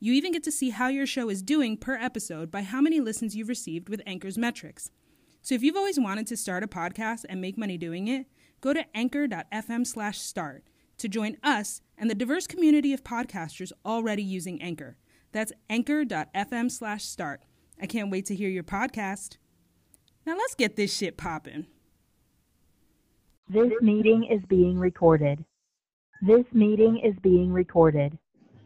You even get to see how your show is doing per episode by how many listens you've received with Anchor's metrics. So if you've always wanted to start a podcast and make money doing it, go to anchor.fm slash start to join us and the diverse community of podcasters already using Anchor. That's anchor.fm slash start. I can't wait to hear your podcast. Now let's get this shit popping. This meeting is being recorded. This meeting is being recorded.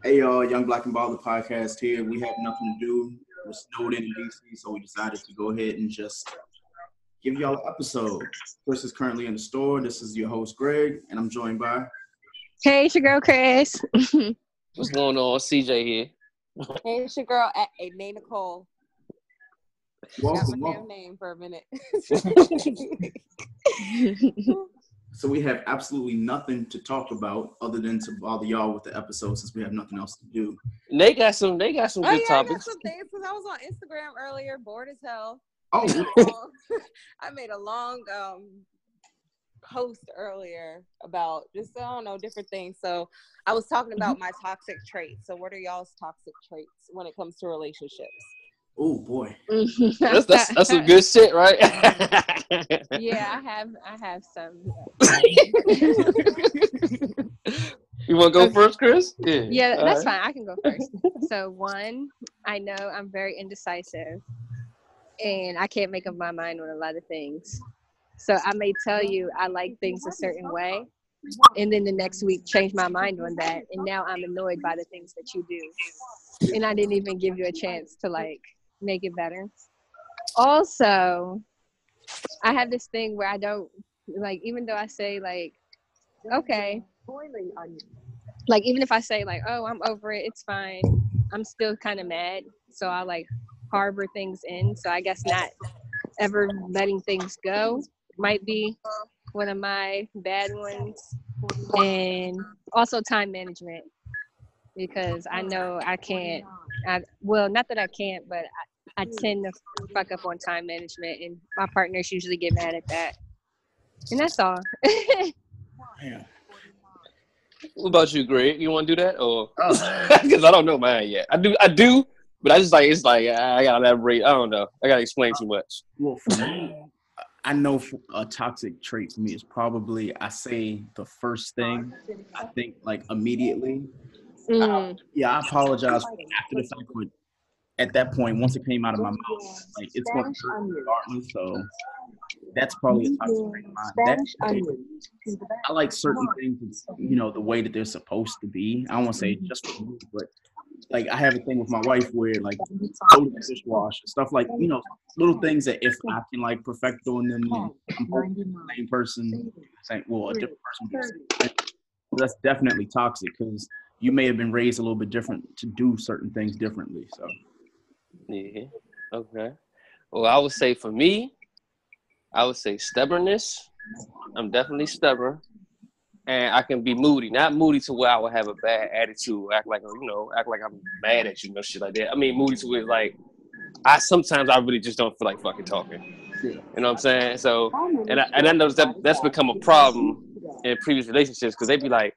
Hey y'all, Young Black and Baller podcast here. We have nothing to do. We're snowed in in DC, so we decided to go ahead and just give y'all an episode. Chris is currently in the store. This is your host Greg, and I'm joined by. Hey, it's your girl Chris. What's going on? CJ here. Hey, it's your girl at a name Nicole. Welcome, Got my welcome. damn name for a minute. So we have absolutely nothing to talk about other than to bother y'all with the episode since we have nothing else to do. And they got some. They got some oh good yeah, I got topics. some things because I was on Instagram earlier, bored as hell. Oh, I made a long um post earlier about just I don't know different things. So I was talking about my toxic traits. So what are y'all's toxic traits when it comes to relationships? Oh boy. That's, that's that's some good shit, right? yeah, I have I have some. you want to go first, Chris? Yeah. Yeah, that's right. fine. I can go first. So one, I know I'm very indecisive, and I can't make up my mind on a lot of things. So I may tell you I like things a certain way, and then the next week change my mind on that, and now I'm annoyed by the things that you do, and I didn't even give you a chance to like make it better. Also, I have this thing where I don't like, even though I say like, okay, like even if I say like, oh, I'm over it, it's fine, I'm still kind of mad. So I like harbor things in. So I guess not ever letting things go might be one of my bad ones. And also time management because I know I can't. I well, not that I can't, but I, I tend to fuck up on time management, and my partners usually get mad at that. And that's all. Man. What about you, Greg? You want to do that, or Oh. because I don't know mine yet. I do. I do, but I just like it's like I gotta elaborate. I don't know. I gotta explain too much. Well, for me, I know f- a toxic trait for me is probably I say the first thing I think like immediately. Mm, Yeah, I apologize after the fact, but at that point, once it came out of my mouth, like it's going to hurt regardless. So that's probably a toxic trait of mine. That, I like certain things, you know, the way that they're supposed to be. I don't want to say just for me, but like I have a thing with my wife where like to stuff like you know, little things that if I can like perfect on them, then I'm the same person, saying well, a different person. would do the same thing. That's definitely toxic because you may have been raised a little bit different to do certain things differently. So Yeah. Okay. Well, I would say for me, I would say stubbornness. I'm definitely stubborn, and I can be moody. Not moody to where I would have a bad attitude, act like you know, act like I'm mad at you, no shit like that. I mean, moody to where like I sometimes I really just don't feel like fucking talking. You know what I'm saying? So, and I, and I know that that's become a problem in previous relationships because they'd be like.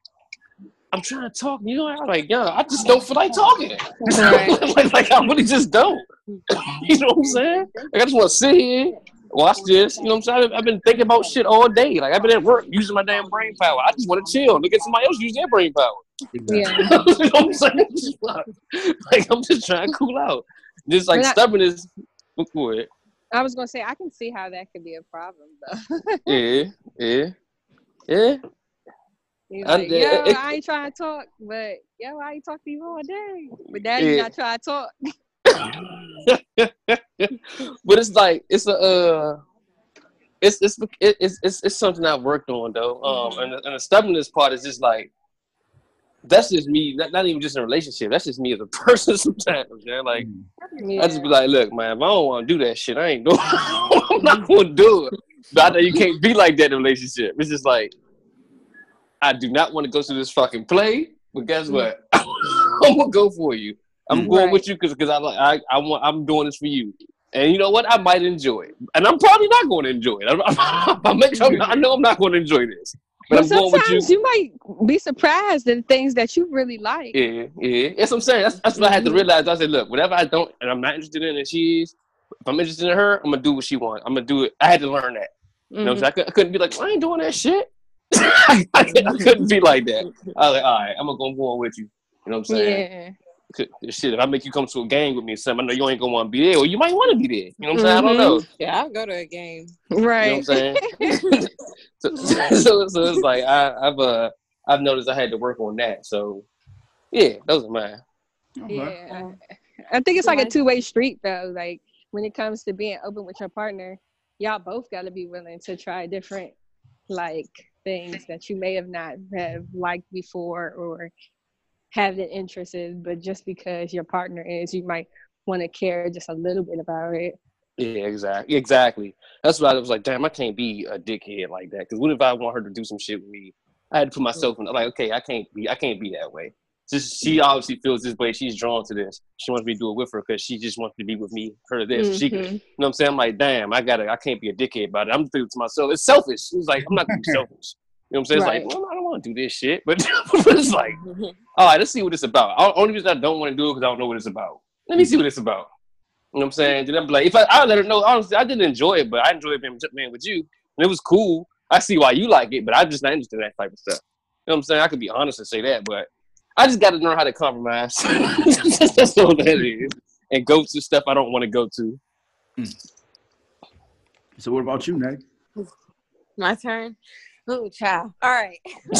I'm trying to talk, you know. I'm like, yeah, I just don't feel like talking. like, like, I really just don't. you know what I'm saying? Like, I just want to sit here, watch this. You know what I'm saying? I've- I've been thinking about shit all day. Like, I've been at work using my damn brain power. I just want to chill. Look at somebody else use their brain power. yeah. you know what I'm saying? Like, like, I'm just trying to cool out. Just like But I- stubbornness. Go ahead. I was gonna say I can see how that could be a problem though. yeah, yeah, yeah. He's like, yo, I ain't trying to talk, but yo, I ain't talk to you all day. But daddy's yeah. not trying to talk. but it's like it's a uh, it's it's it's it's, it's something I've worked on though. Um, mm-hmm. and, the, and the stubbornness part is just like that's just me. Not, not even just in a relationship. That's just me as a person. Sometimes, man. Like yeah. I just be like, look, man, if I don't want to do that shit, I ain't doing. I'm not gonna do it. But I know you can't be like that in a relationship. It's just like I do not want to go through this fucking play. But guess what? I'm gonna go for you. I'm going right. with you because because I like I I want I'm doing this for you. And you know what? I might enjoy it, and I'm probably not going to enjoy it. I, I, make sure I know I'm not going to enjoy this. But, but sometimes you. you. might be surprised in things that you really like. Yeah, yeah. That's what I'm saying. That's, that's what mm-hmm. I had to mm-hmm. realize. I said, look, whatever I don't, and I'm not interested in, and she is, if I'm interested in her, I'm gonna do what she wants. I'm gonna do it. I had to learn that. Mm-hmm. You know, what I'm saying? I, couldn't be like, I ain't doing that shit. I, I, couldn't be like that. I was like, all right, I'm gonna go on with you. You know what I'm saying? Yeah shit, if I make you come to a game with me, Sam, I know you ain't gonna want to be there, or you might want to be there. You know what I'm saying? Mm-hmm. I don't know. Mm-hmm. Yeah, I'll go to a game. Right. You know what I'm saying? so, so, so, it's like I, have uh I've noticed I had to work on that. So yeah, those are mine. Yeah, I think it's like a two way street though. Like when it comes to being open with your partner, y'all both got to be willing to try different like things that you may have not have liked before or have an interest in, but just because your partner is, you might want to care just a little bit about it. Yeah, exactly. Exactly. That's why I was like, damn, I can't be a dickhead like that. Because what if I want her to do some shit with me? I had to put myself in like, okay, I can't be, I can't be that way. Just she obviously feels this way. She's drawn to this. She wants me to do it with her because she just wants to be with me. Her this. Mm-hmm. She, you know what I'm saying? I'm like, damn, I gotta, I can't be a dickhead about it. I'm thinking to myself, it's selfish. It's like I'm not gonna be selfish. You know what I'm saying? Right. It's like, well, I don't want to do this shit, but it's like, all right, let's see what it's about. The only reason I don't want to do it because I don't know what it's about. Let me see what it's about. You know what I'm saying? Then I'm like, if I, I let her know, honestly, I didn't enjoy it, but I enjoyed being with you, and it was cool. I see why you like it, but I'm just not interested in that type of stuff. You know what I'm saying? I could be honest and say that, but I just got to learn how to compromise. That's all that is, and go to stuff I don't want to go to. Mm. So, what about you, Meg? My turn. Oh, child. All right.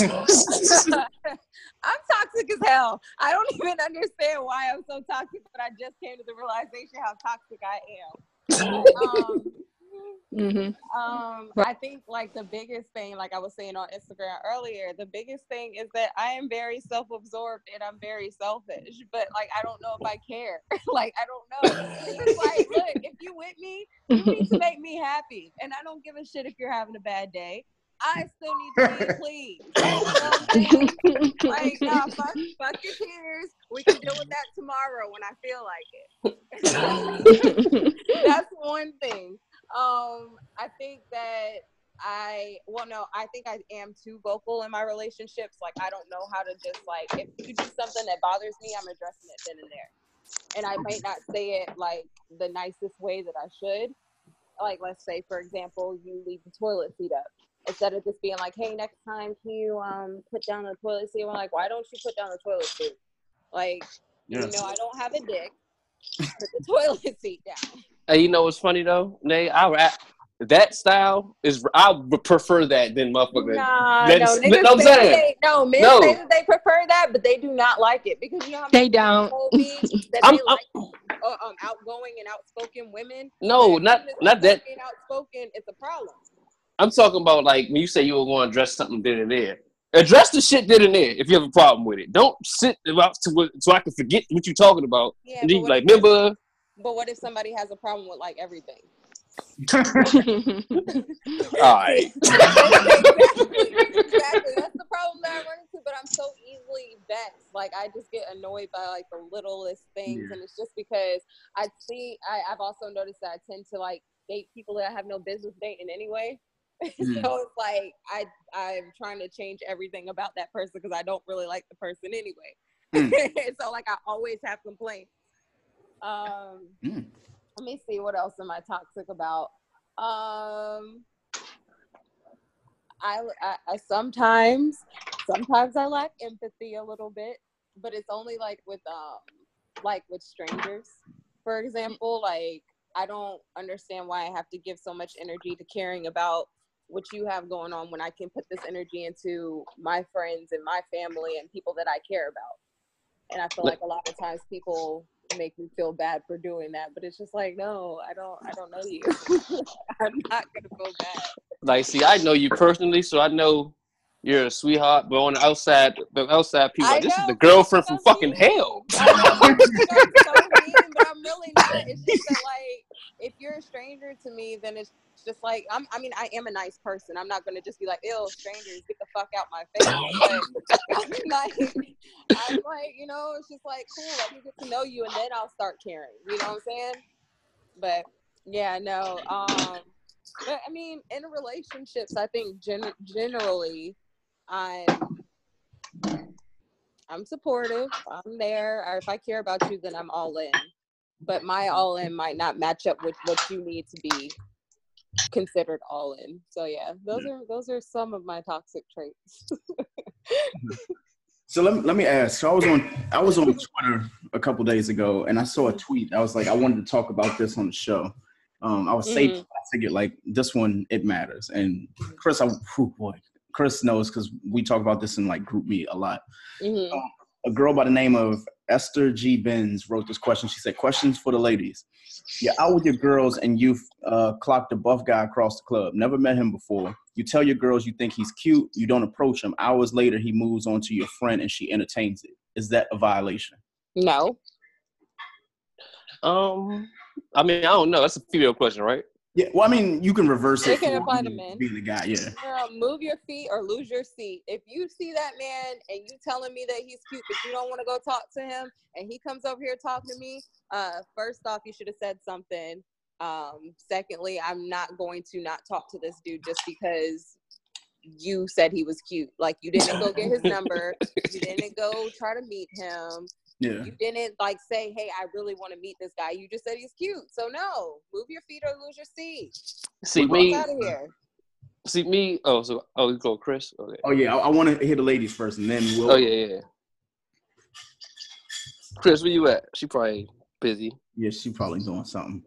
I'm toxic as hell. I don't even understand why I'm so toxic, but I just came to the realization how toxic I am. um, mm-hmm. um, I think like the biggest thing, like I was saying on Instagram earlier, the biggest thing is that I am very self-absorbed and I'm very selfish. But like I don't know if I care. like I don't know. It's like, look, if you with me, you need to make me happy, and I don't give a shit if you're having a bad day. I still need to be clean. like, nah, fuck, fuck your tears. We can deal with that tomorrow when I feel like it. That's one thing. Um, I think that I well no, I think I am too vocal in my relationships. Like I don't know how to just like if you do something that bothers me, I'm addressing it then and there. And I might not say it like the nicest way that I should. Like let's say for example, you leave the toilet seat up instead of just being like, hey, next time can you um put down the toilet seat? I'm like, why don't you put down the toilet seat? Like, yeah. you know, I don't have a dick. Put the toilet seat down. Hey, you know what's funny though, Nay? I that style is I would prefer that than motherfucker. Nah, no, niggas no, I'm saying. They, no, men no. say that they prefer that, but they do not like it because you know how they don't. that I'm, they like uh, um, outgoing and outspoken women. No, not not that. Outspoken, it's a problem. I'm talking about like when you say you were going to address something then and there. Address the shit then and there if you have a problem with it. Don't sit about to, so I can forget what you're talking about. Yeah, and then you like, remember. But what if somebody has a problem with like everything? All right. exactly. exactly. That's the problem that I run into. But I'm so easily vexed. Like I just get annoyed by like the littlest things, yeah. and it's just because I see. I, I've also noticed that I tend to like date people that I have no business dating anyway. Mm. so it's like I I'm trying to change everything about that person because I don't really like the person anyway. Mm. so like I always have complaints. Um, mm. let me see what else am I toxic about. Um, I, I, I sometimes sometimes I lack empathy a little bit, but it's only like with um like with strangers. For example, like I don't understand why I have to give so much energy to caring about what you have going on when I can put this energy into my friends and my family and people that I care about. And I feel like a lot of times people make me feel bad for doing that, but it's just like, no, I don't, I don't know you. I'm not gonna feel bad. Like, see, I know you personally, so I know you're a sweetheart, but on the outside, the outside people, like, this is the girlfriend from fucking hell. I know, know, so mean, but I'm really not. It's just that, like, if you're a stranger to me, then it's just like I'm. I mean, I am a nice person. I'm not gonna just be like, "Ill strangers, get the fuck out my face." But I'm like, I'm like, you know, it's just like, cool. Let me get to know you, and then I'll start caring. You know what I'm saying? But yeah, no. Um, but I mean, in relationships, I think gen- generally, I'm I'm supportive. I'm there. Or if I care about you, then I'm all in. But my all in might not match up with what you need to be considered all in. So yeah, those are those are some of my toxic traits. So let me, let me ask. So I was on I was on Twitter a couple days ago, and I saw a tweet. I was like, I wanted to talk about this on the show. Um, I was safe. Mhm. I figured like this one it matters. And Chris, I whew, boy, Chris knows because we talk about this in like GroupMe a lot. Mhm. A girl by the name of Esther G. Benz wrote this question. She said, "Questions for the ladies. You're out with your girls and you've uh, clocked a buff guy across the club. Never met him before. You tell your girls you think he's cute. You don't approach him. Hours later, he moves on to your friend and she entertains it. Is that a violation? No. Um, I mean, I don't know. That's a female question, right? Yeah. Well, I mean, you can reverse It it. can apply to being- men. Being the guy, yeah. Girl, move your feet or lose your seat. If you see that man and you telling me that he's cute, but you don't want to go talk to him, and he comes over here talking to me, uh, first off, you should have said something. Um, secondly, I'm not going to not talk to this dude just because you said he was cute. Like you didn't go get his number, you didn't go try to meet him, Yeah. you didn't like say, "Hey, I really want to meet this guy." You just said he's cute. So no, move your feet or lose your seat. See Get me, out of here. see me. Oh, so oh, you go, Chris. Okay. Oh yeah. I, I want to hear the ladies first, and then we'll. Oh yeah, yeah. Chris, where you at? She probably busy. Yeah, she probably doing something.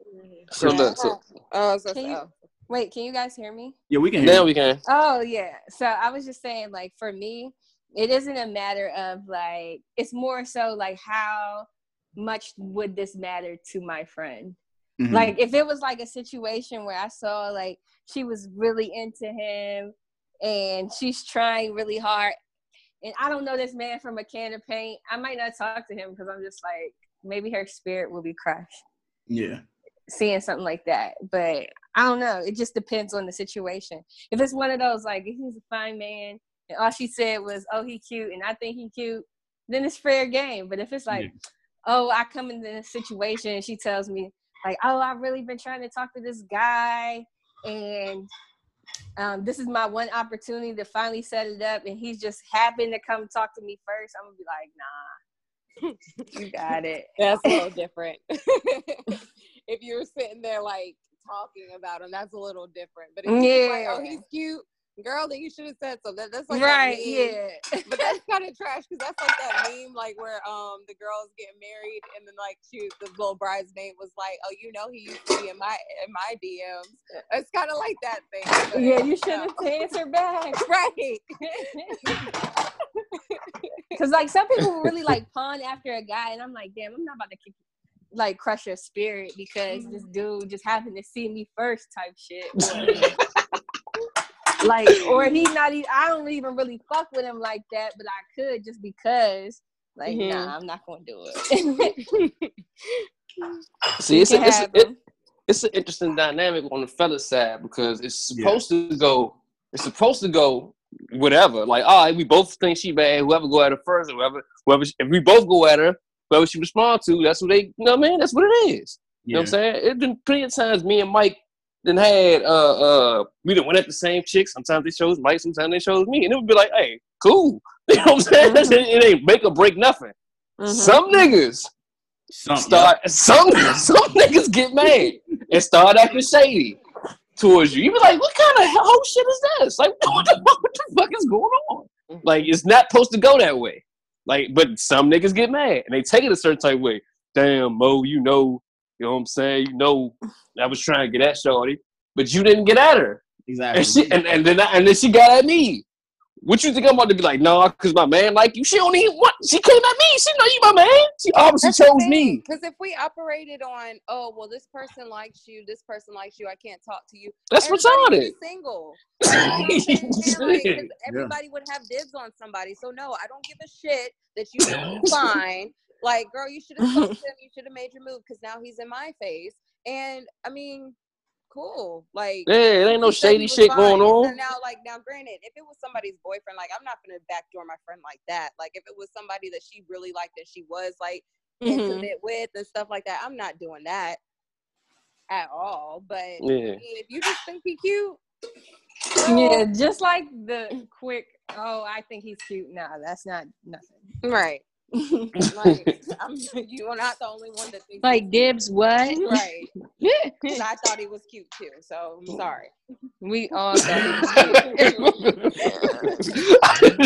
So look, so Oh, so, Can you- oh. Wait, can you guys hear me? Yeah, we can hear. now you. we can. Oh yeah. So I was just saying, like for me, it isn't a matter of like it's more so like how much would this matter to my friend? Mhm. Like if it was like a situation where I saw like she was really into him and she's trying really hard and I don't know this man from a can of paint, I might not talk to him because I'm just like maybe her spirit will be crushed yeah. seeing something like that. But I don't know. It just depends on the situation. If it's one of those like he's a fine man and all she said was, "Oh, he cute," and I think he cute, then it's fair game. But if it's like, Yeah. "Oh, I come into this situation," and she tells me like, "Oh, I've really been trying to talk to this guy, and um, this is my one opportunity to finally set it up, and he's just happened to come talk to me first, I'm gonna be like, "Nah, you got it." That's a little different. if you're sitting there like talking about him, that's a little different. But if you're like, oh, he's cute, girl, then you should have said so. That, that's like right? that. Yeah. But that's kind of trash because that's like that meme, like where um the girls get married and then like she, the little bridesmaid was like, oh, you know, he used to be in my in my DMs. It's kind of like that thing. but, Yeah, you should have answered back. Right. Because like some people really like pawn after a guy, and I'm like, damn, I'm not about to keep like crush your spirit because this dude just happened to see me first type shit. Or, like, or he not even. I don't even really fuck with him like that, but I could just because. Like, Mhm. nah, I'm not gonna do it. See, it's a, it's, a, it, it's an interesting dynamic on the fella side because it's Yeah. supposed to go. It's supposed to go whatever. Like, all right, we both think she bad. Whoever go at her first, or whoever, whoever, she- if we both go at her, whoever she respond to, that's what they. You know what I mean? That's what it is. You know what I'm saying? It's been plenty of times me and Mike then had uh uh we done went at the same chick. Sometimes they chose Mike, sometimes they chose me, and it would be like, hey, cool. You know what I'm saying? Mhm. it ain't make or break nothing. Mhm. Some niggas Something. start some some niggas get mad and start acting shady towards you. You be like, what kind of whole shit is this? Like, what the, fuck- what the fuck is going on? Like, it's not supposed to go that way. Like, but some niggas get mad and they take it a certain type of way. Damn, Mo, you know, You know what I'm saying? You know, I was trying to get at Shorty, but you didn't get at her. Exactly. And she and, and then I, and then she got at me. What you think I'm about to be like? Nah, because my man like you. She don't even what? She came at me. She know you my man. She obviously chose me. Because if we operated on, oh well, this person likes you, this person likes you, I can't talk to you. That's everybody would retarded. Single. You know what I'm saying? Like, 'cause Shit. everybody would have dibs on somebody. So no, I don't give a shit that you fine. Like, girl, you should have spoke to him. You should have made your move because now he's in my face. And I mean, cool. Like, Yeah, it ain't no he said he shady was shit going on. And now, like, now, granted, if it was somebody's boyfriend, like, I'm not gonna backdoor my friend like that. Like, if it was somebody that she really liked and she was like Mhm. intimate with and stuff like that, I'm not doing that at all. But I Yeah. mean, if you just think he cute, Yeah, just like the quick, oh, I think he's cute. Nah, that's not nothing. right? Like, I'm, you are not the only one that thinks like he's dibs, what? cute. right? 'Cause I thought he was cute too, so I'm sorry. we all thought he was cute.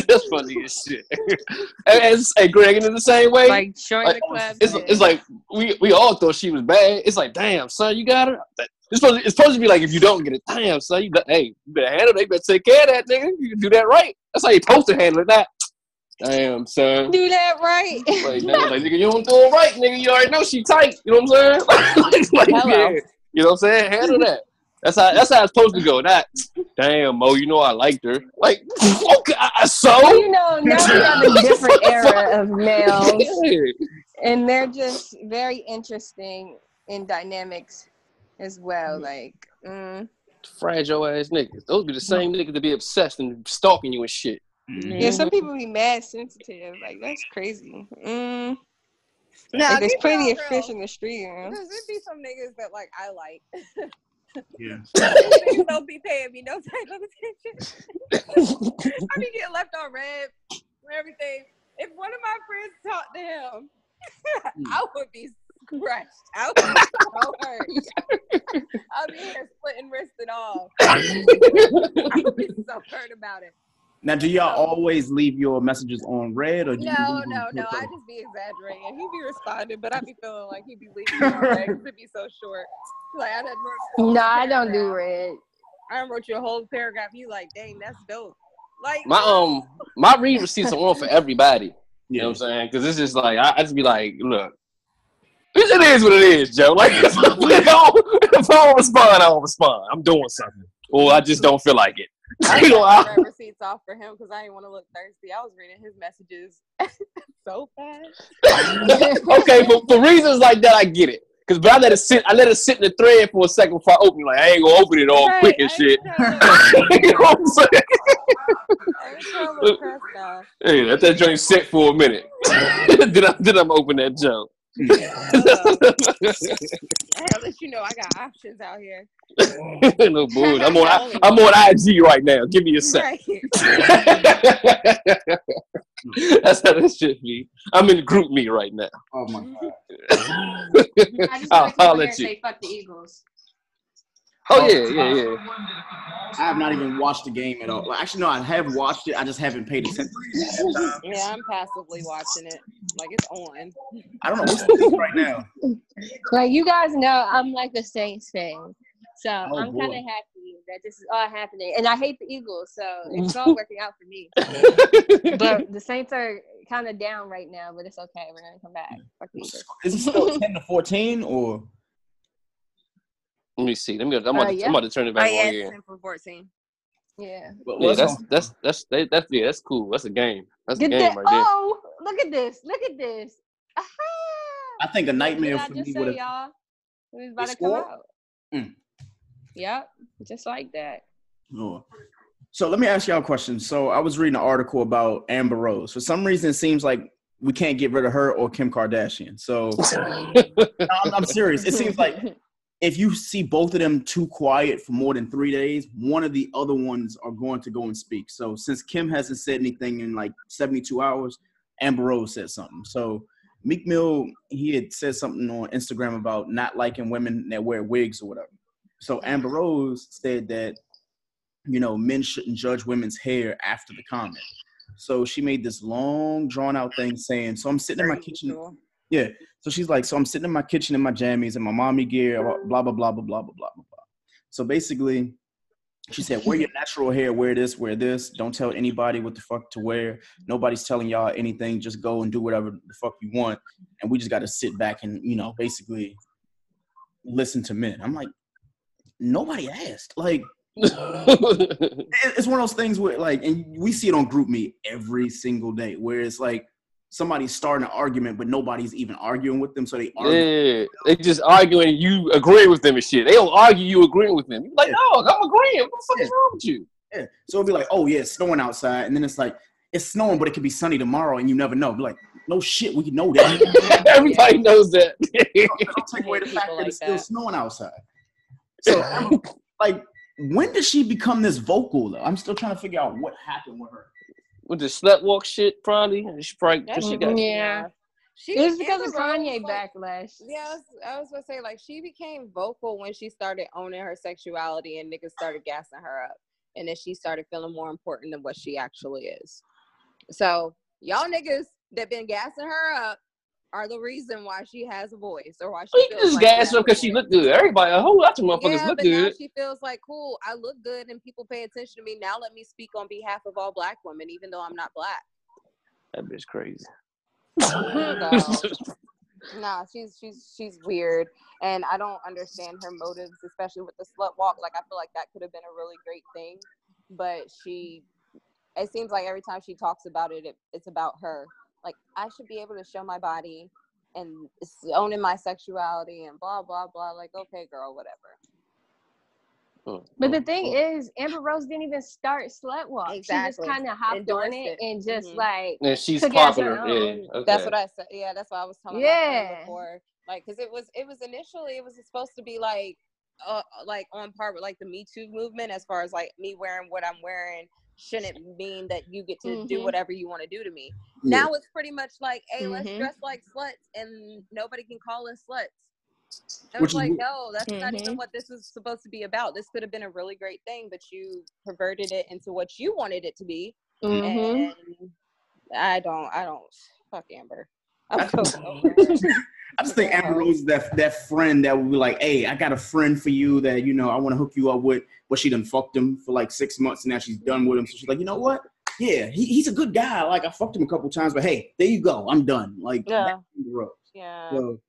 That's funny as shit. and, and, hey, Greg, in the same way, like short like, the club. it's, it's like we we all thought she was bad. It's like, damn, son, you got her. It's supposed, to, it's supposed to be like if you don't get it, damn, son, you got, hey, you better handle it. You better take care of that nigga. You can do that right. That's how you're supposed to handle it. Not, damn, son. do that right. Like, nigga, like, nigga, you don't do it right, nigga. You already know she tight. You know what I'm saying? like, like, yeah. You know what I'm saying? Handle that. That's how that's how it's supposed to go. Not, damn, Mo, you know I liked her. Like, okay, I- I- so. you know, now we have a different era of males, Yeah. and they're just very interesting in dynamics as well. Like, mm, Fragile ass niggas. Those be the same niggas that be obsessed and stalking you and shit. Yeah, some people be mad sensitive. Like, that's crazy. Mm, Now, like, there's plenty all of fish in the street. You know? Because there be some niggas that like I like. Yeah. Don't be paying me no type of attention. I be getting left on red and everything. If one of my friends talked to him, I would be crushed. I would be so hurt. I'll be here splitting wrist and all. I would be so hurt about it. Now, do y'all always leave your messages on red or do you No, leave no, them no. put I just be exaggerating. He be responding, but I'd be feeling like he be leaving me on red 'cause it be so short. Like I done wrote you a whole No, I don't do red. I done wrote you a whole paragraph. You like, dang, that's dope. Like My um my read receipts are on for everybody. You know what I'm saying? Because it's just like I, I just be like, look, it it is what it is, Joe. Like if I don't, if I don't respond, I don't respond. I'm doing something, or I just don't feel like it. I got receipts off for him because I didn't want to look thirsty. I was reading his messages so fast. okay, for, for reasons like that, I get it. Cause but I let it sit. I let it sit in the thread for a second before I open. it. Like I ain't gonna open it all Right, quick and shit. ain't trying to- you know what I'm saying? I ain't trying to look pressed now. Hey, let that joint sit for a minute. then, I, then I'm open that junk. Hey, at least you know I got options out here. no bull. I'm on. I, I'm on IG right now. Give me a sec. Right. That's how that should be. I'm in GroupMe right now. Oh my mm-hmm. god. I just I'll want to come holler here at you. say fuck the Eagles. Oh yeah, yeah, yeah. I have not even watched the game at all. Like, actually, no, I have watched it. I just haven't paid attention. Yeah, I'm passively watching it. Like it's on. I don't know what's the score right now. Like you guys know, I'm like a Saints fan, so Oh, I'm kind of happy that this is all happening. And I hate the Eagles, so it's all working out for me. But the Saints are kind of down right now, but it's okay. We're gonna come back. Fuck the Is it still ten to fourteen or? Let me see. Let me. I'm Uh, about, to. I'm about to turn it back yeah, on it's here. 10 for 14. Yeah. What, Yeah, what's that's on? that's that's they, that's yeah, that's cool. That's a game. That's a Get game that. right there. Oh, look at this. Look at this. Aha! I think a What nightmare did I for just me say, would have. y'all? It was about to come out. Mm. Yep, just like that. Oh. So let me ask y'all a question. So I was reading an article about Amber Rose. For some reason, it seems like we can't get rid of her or Kim Kardashian. So No, I'm, I'm serious. It seems like if you see both of them too quiet for more than three days, one of the other ones are going to go and speak. So since Kim hasn't said anything in like 72 hours, Amber Rose said something. So Meek Mill, he had said something on Instagram about not liking women that wear wigs or whatever. So Amber Rose said that, you know, men shouldn't judge women's hair after the comment. So she made this long, drawn out thing saying, So I'm sitting in my kitchen. Yeah. So she's like, so I'm sitting in my kitchen in my jammies and my mommy gear, blah blah blah blah blah blah blah blah blah. So basically, she said, wear your natural hair, wear this, wear this. Don't tell anybody what the fuck to wear. Nobody's telling y'all anything. Just go and do whatever the fuck you want. And we just got to sit back and, you know, basically listen to men. I'm like, nobody asked. Like, it's one of those things where, like, and we see it on GroupMe every single day, where it's like, somebody's starting an argument, but nobody's even arguing with them. So they argue. Yeah, they just arguing. You agree with them and shit. They don't argue. You agreeing with them. You're like, yeah. no, I'm agreeing. What the fuck yeah. is wrong with you? Yeah. So it'll be like, oh yeah, it's snowing outside, and then it's like it's snowing, but it could be sunny tomorrow, and you never know. Be like, no shit, we know that. Everybody knows that. don't take away the fact that it's still snowing outside. So, like, when did she become this vocal? Though I'm still trying to figure out what happened with her with the slut walk shit, probably. She probably she got, yeah. She, it was because of Kanye like, backlash. Yeah, I was, I was gonna say like she became vocal when she started owning her sexuality and niggas started gassing her up, and then she started feeling more important than what she actually is. So y'all niggas that been gassing her up are the reason why she has a voice or why she well, just like gas her because she look good. Everybody, a whole lot of motherfuckers yeah, look but good. Now she feels like cool. I look good and people pay attention to me. Now let me speak on behalf of all black women, even though I'm not black. That bitch crazy. nah, she's she's she's weird, and I don't understand her motives, especially with the slut walk. Like I feel like that could have been a really great thing, but she. It seems like every time she talks about it, it it's about her like I should be able to show my body and owning my sexuality and blah blah blah. Like, okay, girl, whatever. But the thing is, Amber Rose didn't even start slut walk. Exactly. She just kind of hopped Endorsed on it, it, and just mm-hmm. like and she's popular. Yeah, okay. that's what I said. Yeah, that's what I was telling yeah. before. Like, cause it was it was initially it was supposed to be like uh like on par with like the Me Too movement as far as like me wearing what I'm wearing shouldn't mean that you get to mm-hmm. do whatever you want to do to me. Yeah. Now it's pretty much like, hey, mm-hmm. let's dress like sluts and nobody can call us sluts. I was like, no, that's mm-hmm. not even mm-hmm. what this is supposed to be about. This could have been a really great thing, but you perverted it into what you wanted it to be. Mm-hmm. And I don't, I don't, fuck Amber. I just think Amber Rose is that that friend that would be like, "Hey, I got a friend for you that you know I want to hook you up with." But she done fucked him for like six months, and now she's done with him. So she's like, "You know what? Yeah, he, he's a good guy. Like I fucked him a couple times, but hey, there you go. I'm done. Like yeah, yeah. So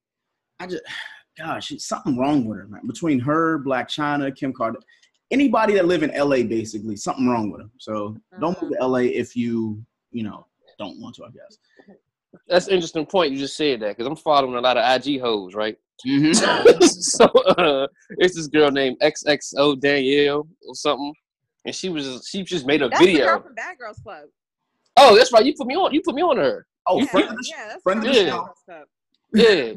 I just, gosh, something wrong with her, man. Between her, Blac Chyna, Kim Kardashian, anybody that live in LA, basically, something wrong with them. So mm-hmm. don't move to LA if you, you know, don't want to. I guess that's an interesting point you just said that because I'm following a lot of IG hoes, right? Mm-hmm. so uh, it's this girl named XXO Danielle or something, and she was she just made a that's video. The girl from Bad Girls Club. Oh, that's right. You put me on. You put me on her. Oh, yeah, friend, yeah, that's friend of the yeah. yeah.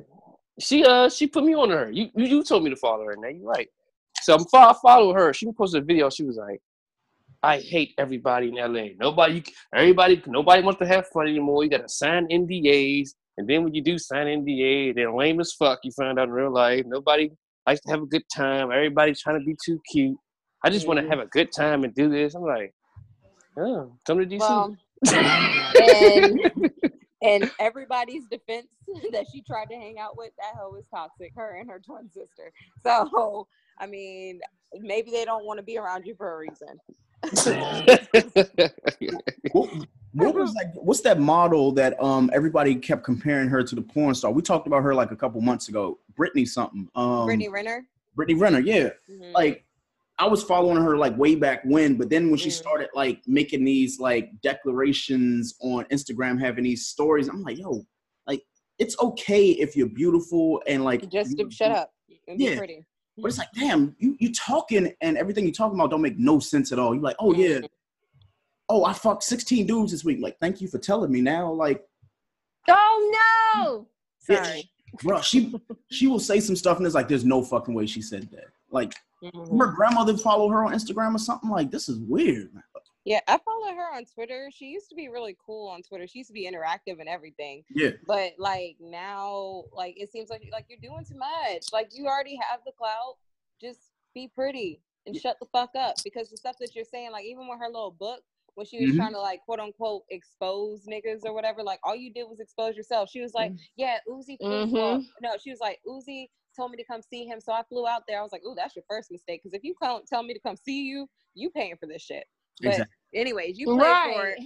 She uh she put me on her. You you told me to follow her. Now you're right. So I'm follow, follow her. She posted a video. She was like, I hate everybody in LA. Nobody, everybody, nobody wants to have fun anymore. You got to sign NDAs, and then when you do sign NDA, they're lame as fuck. You find out in real life. Nobody likes to have a good time. Everybody's trying to be too cute. I just want to mm. have a good time and do this. I'm like, oh, come to DC. Well, and, and everybody's defense that she tried to hang out with, that hoe is toxic. Her and her twin sister. So, I mean, maybe they don't want to be around you for a reason what, what, was like? What's that model that um everybody kept comparing her to the porn star? We talked about her like a couple months ago. Brittany something. Um, Brittany Renner. Brittany Renner, yeah. Mm-hmm. Like I was following her like way back when, but then when she mm-hmm. started like making these like declarations on Instagram, having these stories, I'm like, yo, like it's okay if you're beautiful and like just you, shut up and yeah. be pretty. But it's like, damn, you you talking and everything you talking about don't make no sense at all. You're like, oh yeah, mm-hmm. oh I fucked 16 dudes this week. Like, thank you for telling me now. Like, oh no, sorry, bro. She she will say some stuff and it's like, there's no fucking way she said that. Like, mm-hmm. her grandmother follow her on Instagram or something. Like, this is weird. Man. Yeah, I follow her on Twitter. She used to be really cool on Twitter. She used to be interactive and everything. Yeah. But like now, like it seems like like you're doing too much. Like you already have the clout. Just be pretty and shut the fuck up because the stuff that you're saying, like even with her little book when she was Mhm. trying to like quote unquote expose niggas or whatever. Like all you did was expose yourself. She was like, yeah, Uzi. well, no, she was like Uzi told me to come see him, so I flew out there. I was like, ooh, that's your first mistake. Because if you come tell me to come see you, you paying for this shit. But Exactly. anyways, you played for it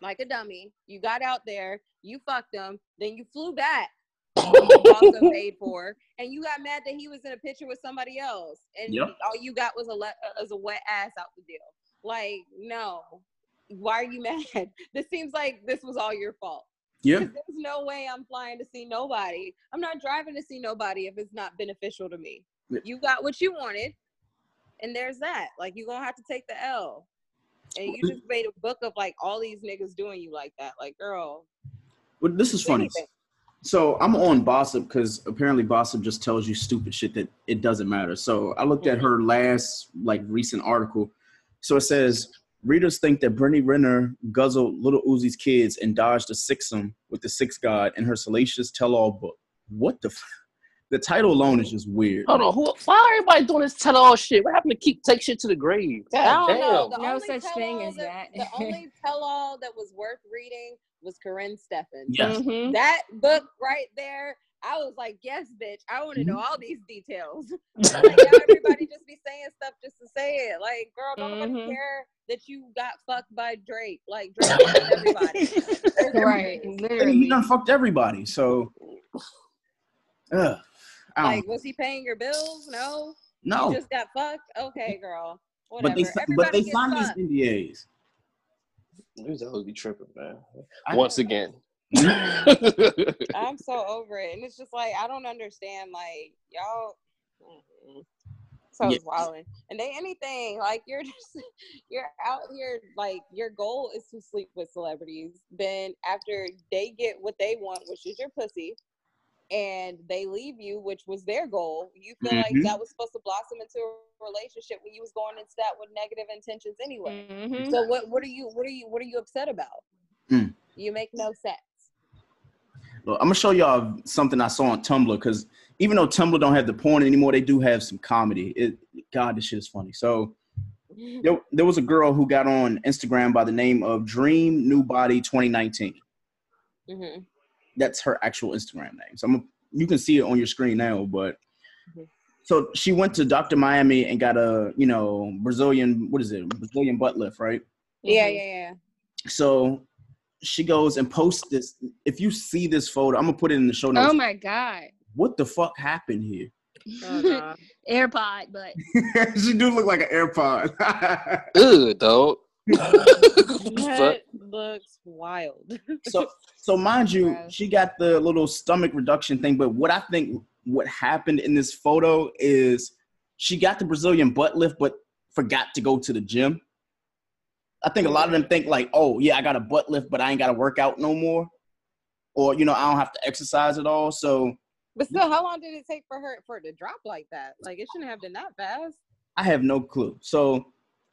like a dummy. You got out there, you fucked him, then you flew back. also paid for, and you got mad that he was in a picture with somebody else, and Yep. all you got was a le- was a wet ass out the deal. Like, no, why are you mad? This seems like this was all your fault. Yeah, There's no way I'm flying to see nobody. I'm not driving to see nobody if it's not beneficial to me. Yeah. You got what you wanted, and there's that. Like you're gonna have to take the L. And you just made a book of like all these niggas doing you like that. Like, girl, But this is funny. anything. So I'm on Bossip because apparently Bossip just tells you stupid shit that it doesn't matter. So I looked at mm-hmm. her last like recent article. So it says readers think that Brittany Renner guzzled Little Uzi's kids and dodged a sixum with the Six God in her salacious tell-all book. What the? F- the title alone is just weird. Hold on, who, why everybody doing this tell all shit? What happened to keep take shit to the grave? I God don't know. The No such thing as that. The only tell-all that was worth reading was Karrine Steffans. Yes. Mhm. That book right there, I was like, yes, bitch. I want to know Mm-hmm. all these details. like, everybody just be saying stuff just to say it. Like, girl, don't nobody Mhm. care that you got fucked by Drake. Like, Drake fucked everybody. Right, everything. And he literally. done fucked everybody. So, ugh, I don't, Oh. Like, was he paying your bills? No. no. You just got fucked? Okay, girl. Whatever. But they Everybody but they gets signed these fucked. NDAs. These always be tripping, man. I- Once again. I'm so over it. And it's just like I don't understand like y'all so Yeah. it's wilding. And they anything, like you're just you're out here like your goal is to sleep with celebrities. Then after they get what they want, which is your pussy, and they leave you, which was their goal, you feel like Mhm. that was supposed to blossom into a relationship when you was going into that with negative intentions anyway. Mhm. So what what are you what are you what are you upset about? Mm. You make no sense. Look, I'm gonna show y'all something I saw on Tumblr because even though Tumblr don't have the porn anymore, they do have some comedy. It, God, this shit is funny. So there, there was a girl who got on Instagram by the name of Dream New Body 2019. hmm That's her actual Instagram name. So I'm, you can see it on your screen now. But Mhm. so she went to Dr. Miami and got a you know Brazilian what is it Brazilian butt lift, right? Yeah, Mhm. yeah, yeah. So she goes and posts this. If you see this photo, I'm gonna put it in the show notes. Oh my god. what the fuck happened here? Oh, God. AirPod, but she do look like an AirPod. Ugh, dog. That looks wild. so, so mind you, Gross. she got the little stomach reduction thing. But what I think what happened in this photo is she got the Brazilian butt lift, but forgot to go to the gym. I think a lot of them think like, oh yeah, I got a butt lift, but I ain't got to work out no more, or you know, I don't have to exercise at all. So But still, how long did it take for her for it to drop like that? Like it shouldn't have been that fast. I have no clue. So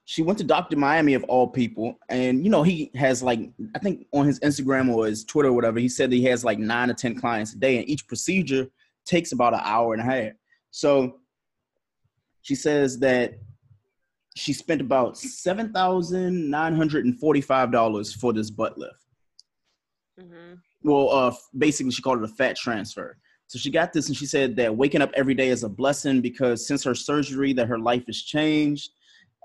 she went to Dr. Miami of all people, and you know he has like I think on his Instagram or his Twitter or whatever, he said that he has like nine to ten clients a day, and each procedure takes about an hour and a half. So she says that she spent about seven thousand nine hundred and forty-five dollars for this butt lift. Mm-hmm. Well, uh, basically she called it a fat transfer. So she got this, and she said that waking up every day is a blessing because since her surgery, that her life has changed,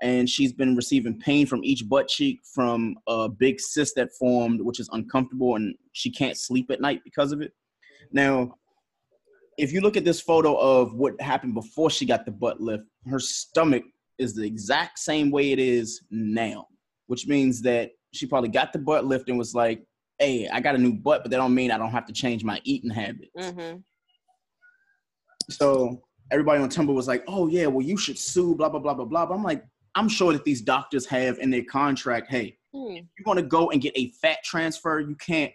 and she's been receiving pain from each butt cheek from a big cyst that formed, which is uncomfortable, and she can't sleep at night because of it. Now, if you look at this photo of what happened before she got the butt lift, her stomach is the exact same way it is now, which means that she probably got the butt lift and was like, "Hey, I got a new butt, but that don't mean I don't have to change my eating habits." Mm-hmm. So everybody on Tumblr was like, "Oh yeah, well you should sue." Blah blah blah blah blah. But I'm like, I'm sure that these doctors have in their contract, "Hey, Hmm. if you're gonna go and get a fat transfer, you can't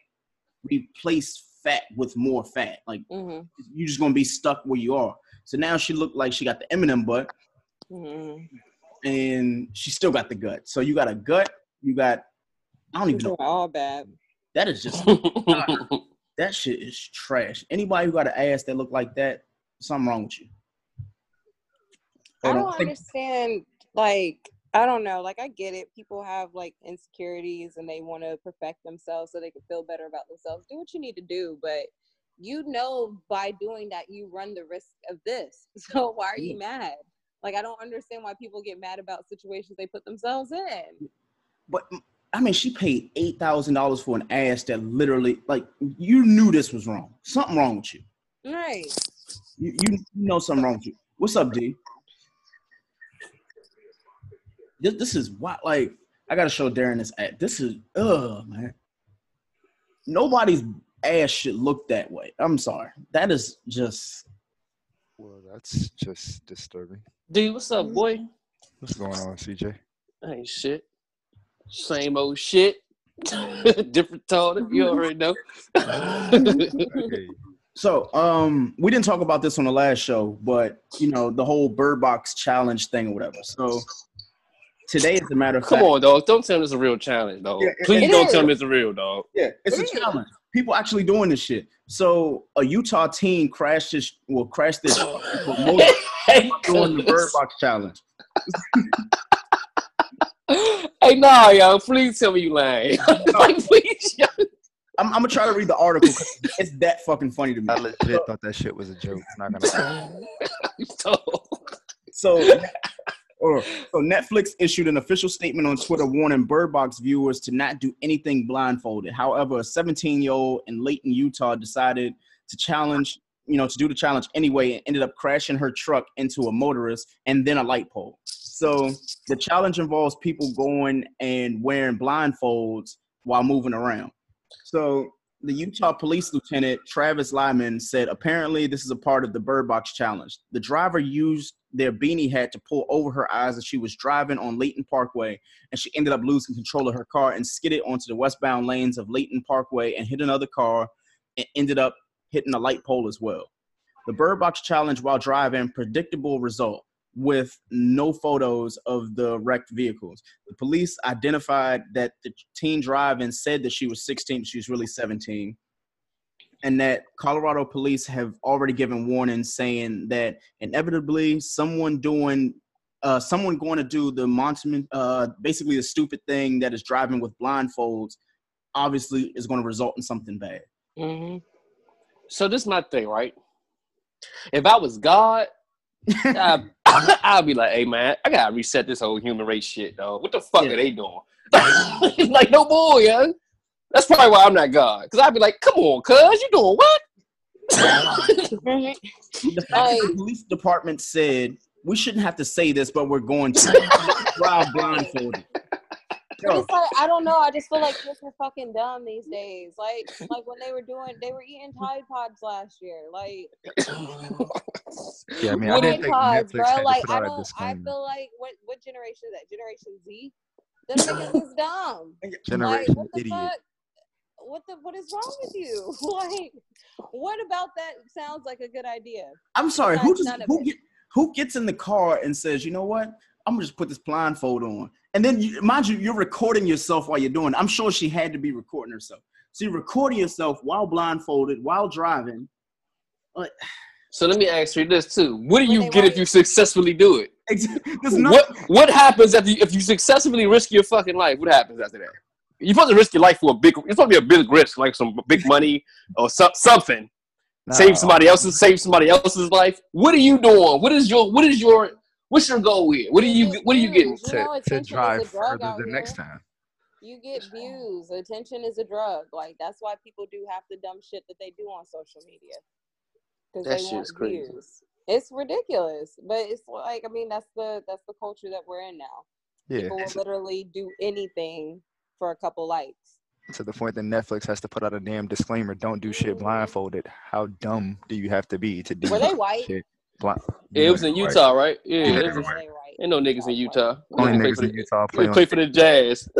replace fat with more fat. Like Mm-hmm. you're just gonna be stuck where you are." So now she looked like she got the M&M butt, Mm-hmm. and she still got the gut. So you got a gut, you got I don't even know. all bad. That is just that shit is trash. Anybody who got an ass that look like that, something wrong with you. I don't understand. Like I don't know. Like I get it. People have like insecurities and they want to perfect themselves so they can feel better about themselves. Do what you need to do, but you know by doing that you run the risk of this. So why are you mad? Like I don't understand why people get mad about situations they put themselves in. Mm, but mm, I mean, she paid eight thousand dollars for an ass that literally, like, you knew this was wrong. Something wrong with you. Right. You, you know something wrong with you. What's up, D? This, this is what like I gotta show Darren this ad. This is ugh man. Nobody's ass should look that way. I'm sorry. That is just Well, that's just disturbing. Dude, what's up, boy? What's going on, CJ? Ain't shit. Same old shit. Different tone. if You already know. Hey, so um we didn't talk about this on the last show, but you know, the whole bird box challenge thing or whatever. So today is a matter of Come fact. on, dog. Don't tell me it's a real challenge, dog. Yeah, Please don't is. tell me it's a real, dog. Yeah, it's a It is. challenge. People actually doing this shit. So a Utah teen crashed this well crashed this for most hey, doing the bird box challenge. hey, nah, y'all. Please tell me you lying. like, please, y'all. I'm, I'm gonna try to read the article 'cause it's that fucking funny to me. I legit thought that shit was a joke. I'm Not gonna lie. So, or, so Netflix issued an official statement on Twitter warning Bird Box viewers to not do anything blindfolded. However, a 17 year old in Layton, Utah, decided to challenge, you know, to do the challenge anyway, and ended up crashing her truck into a motorist and then a light pole. So the challenge involves people going and wearing blindfolds while moving around. So the Utah Police Lieutenant Travis Lyman said apparently this is a part of the Bird Box Challenge. The driver used their beanie hat to pull over her eyes as she was driving on Layton Parkway, and she ended up losing control of her car and skidded onto the westbound lanes of Layton Parkway and hit another car and ended up hitting a light pole as well. The Bird Box Challenge while driving, predictable result with no photos of the wrecked vehicles. The police identified that the teen driving said that she was 16, she was really 17, and that Colorado police have already given warnings saying that inevitably someone doing uh, someone going to do the monument, uh, basically the stupid thing that is driving with blindfolds, obviously is going to result in something bad. hmm So this is my thing, right? If I was God, I'd, I'd be like, "Hey man, I gotta reset this whole human race shit, dog. What the fuck Yeah. are they doing?" like, no boy, yeah. That's probably why I'm not God, because I'd be like, "Come on, cuz, you doing what?" The fact the police department said we shouldn't have to say this, but we're going to drive blindfolded. But it's like I don't know. I just feel like kids are fucking dumb these days. Like like when they were doing, they were eating Tide Pods last year. Like Yeah, I mean, I didn't Tide think Pods, Netflix bro. had to Like put I don't. I feel like what what generation is that? Generation Z. Them niggas is dumb. Like Generation what the idiot. fuck? What the what is wrong with you? like what about that sounds like a good idea? I'm sorry. Who just who get who gets in the car and says, you know what? I'm gonna just put this blindfold on, and then you, mind you, you're recording yourself while you're doing. it. I'm sure she had to be recording herself. So you're recording yourself while blindfolded, while driving. Like, So let me ask you this too: What do you get if you successfully do it? there's not. What What happens after you, if you successfully risk your fucking life? What happens after that? You're supposed to risk your life for a big. It's supposed to be a big risk, like some big money or some, something. Nah, Save somebody else's. Save somebody else's life. What are you doing? What is your What is your What's your goal here? What are you What are you getting? You to, know, to is drive further the here. next time. You get views. Attention is a drug. Like that's why people do half the dumb shit that they do on social media. That they shit's crazy. views. It's ridiculous, but it's like I mean that's the that's the culture that we're in now. Yeah, People will literally do anything for a couple likes. to the point that Netflix has to put out a damn disclaimer: don't do shit Mhm. blindfolded. How dumb do you have to be to do Were they white? shit blind? Yeah, it was in Utah, right? Yeah, Yeah, it they're was, Were they right? ain't no niggas in Utah. Only niggas in the- Utah play play for the Jazz.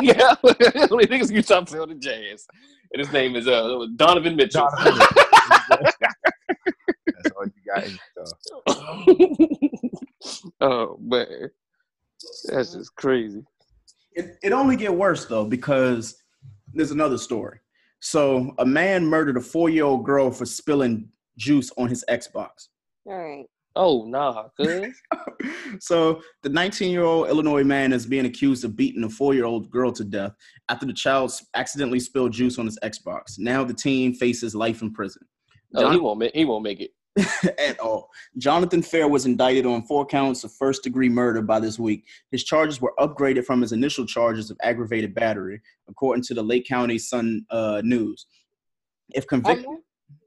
yeah, only niggas in Utah play on the Jazz. And his name is uh, Donovan Mitchell. Donovan That's all you got in Utah. oh man, that's just crazy. It, it only get worse though because there's another story. So a man murdered a four year old girl for spilling juice on his Xbox. All right. Oh nah, cuz. so the 19-year-old Illinois man is being accused of beating a four-year-old girl to death after the child accidentally spilled juice on his Xbox. Now the teen faces life in prison. Oh, he won't make he won't make it. at all. Jonathan Fair was indicted on four counts of first degree murder by this week. His charges were upgraded from his initial charges of aggravated battery, according to the Lake County Sun uh, News. If convicted,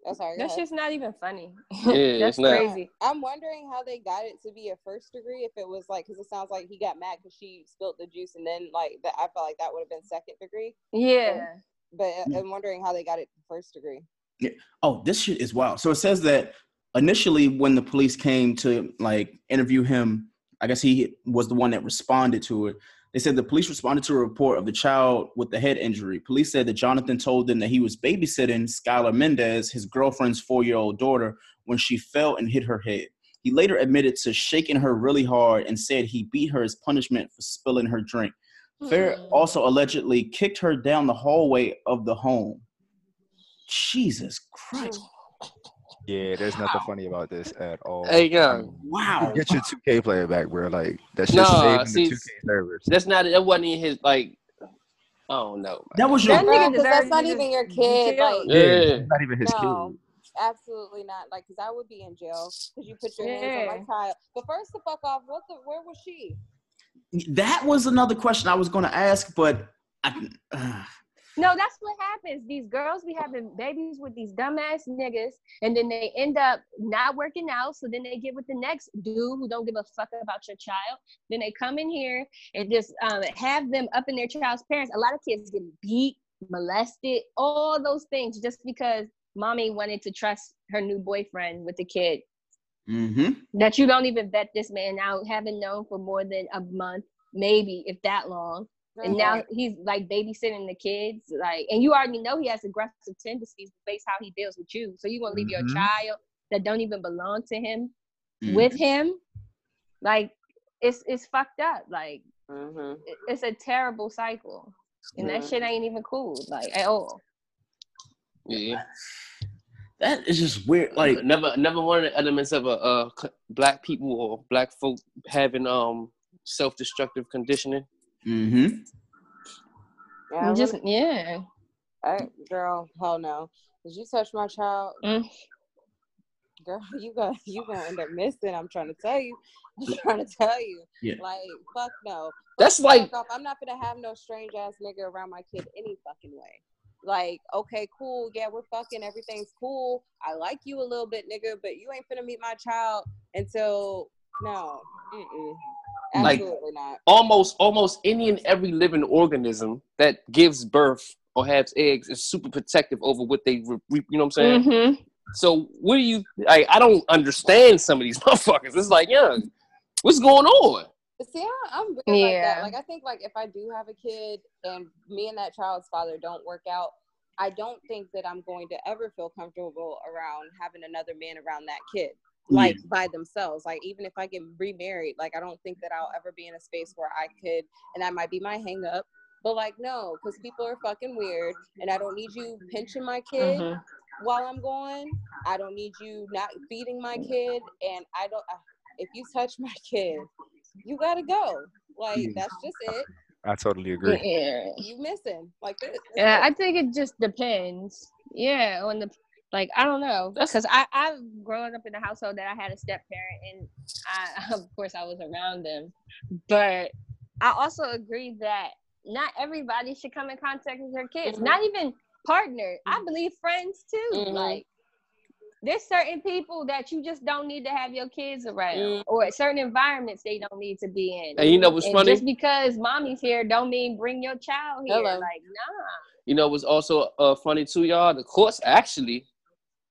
Oh, sorry. That's just not even funny. Yeah, That's it's not. crazy. I'm wondering how they got it to be a first degree. If it was like, because it sounds like he got mad because she spilled the juice, and then like that, I felt like that would have been second degree. Yeah. But I'm wondering how they got it to first degree. Yeah. Oh, this shit is wild. So it says that initially, when the police came to like interview him, I guess he was the one that responded to it. They said the police responded to a report of the child with the head injury. Police said that Jonathan told them that he was babysitting Skylar Mendez, his girlfriend's four year old daughter, when she fell and hit her head. He later admitted to shaking her really hard and said he beat her as punishment for spilling her drink. Fair Hmm. also allegedly kicked her down the hallway of the home. Jesus Christ. Yeah, there's nothing funny about this at all. Hey, yo. Wow. Get your 2K player back, bro. Like that's just Nah, saving see, the 2K servers. That's not that wasn't in his like oh don't. That was your That Bro, nigga 'cause that's not even your kid. Like. Yeah, Yeah. not even his no, kid. absolutely not. Like, because I would be in jail because you put your hands on my child. But first, the fuck off. What the? Where was she? That was another question I was going to ask, but I, uh, No, that's what happens. These girls be having babies with these dumbass niggas, and then they end up not working out. So then they get with the next dude who don't give a fuck about your child. Then they come in here and just um, have them up in their child's parents. A lot of kids get beat, molested, all those things just because mommy wanted to trust her new boyfriend with the kid hmm that you don't even vet this man out, haven't known for more than a month, maybe if that long. And now he's like babysitting the kids, like, and you already know he has aggressive tendencies based how he deals with you. So you gonna leave Mhm. your child that don't even belong to him Mhm. with him, like, it's it's fucked up. Like, Mm-hmm. it's a terrible cycle, and that shit ain't even cool, like at all. Yeah. that is just weird. Like, never never one of the elements of a uh black people or black folk having um self destructive conditioning. Hmm Yeah, just just yeah. girl, hell no. Did you touch my child? Mm. Girl, you go you gonna end up missing. I'm trying to tell you. I'm trying to tell you. Yeah. Like, fuck no. That's Fuck like off. I'm not gonna have no strange ass nigga around my kid any fucking way. Like, okay, cool, yeah, we're fucking, everything's cool. I like you a little bit, nigga, but you ain't finna meet my child until no, mm-mm, Like- not. almost almost any and every living organism that gives birth or has eggs is super protective over what they re- re- you know what I'm saying? Mm-hmm. So what do you like I don't understand some of these motherfuckers. It's like, yeah, what's going on? See, I, I'm weird like Yeah. that. Like, I think like if I do have a kid and me and that child's father don't work out, I don't think that I'm going to ever feel comfortable around having another man around that kid, like by themselves. Like even if I get remarried, like I don't think that I'll ever be in a space where I could, and that might be my hang up. But like no, because people are fucking weird, and I don't need you pinching my kid Mhm. while I'm going I don't need you not feeding my kid, and I don't. uh, If you touch my kid, you gotta go. Like Mm. that's just it. I totally agree. Yeah. You missing like this. That's Yeah, it. I think it just depends. Yeah, on the like I don't know because I I've grown up in a household that I had a step parent and I of course I was around them, but I also agree that not everybody should come in contact with their kids. Mhm. Not even partner. I believe friends too. Mhm. Like there's certain people that you just don't need to have your kids around, Mm. or certain environments they don't need to be in. And you know what's And funny? Just because mommy's here, don't mean bring your child here. Hello. Like, nah. You know what's also uh, funny too, y'all? The courts actually,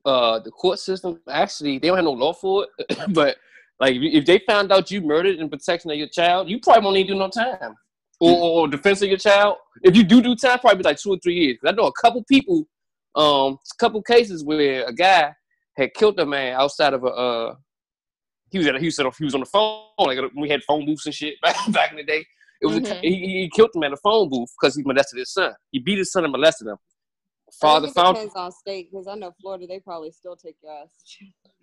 uh, the court system actually, they don't have no law for it. but like, if if they found out you murdered in protection of your child, you probably won't need to do no time, or, or, or defense of your child. If you do do time, probably like two or three years. I know a couple people, um, a couple cases where a guy had killed a man outside of a. Uh, he was at a, he was, at a, he was on the phone like we had phone booths and shit back, back in the day. It was a, Mhm. he, he killed him at a phone booth because he molested his son. He beat his son and molested him. Father Fountain. depends on state because I know Florida they probably still take your ass.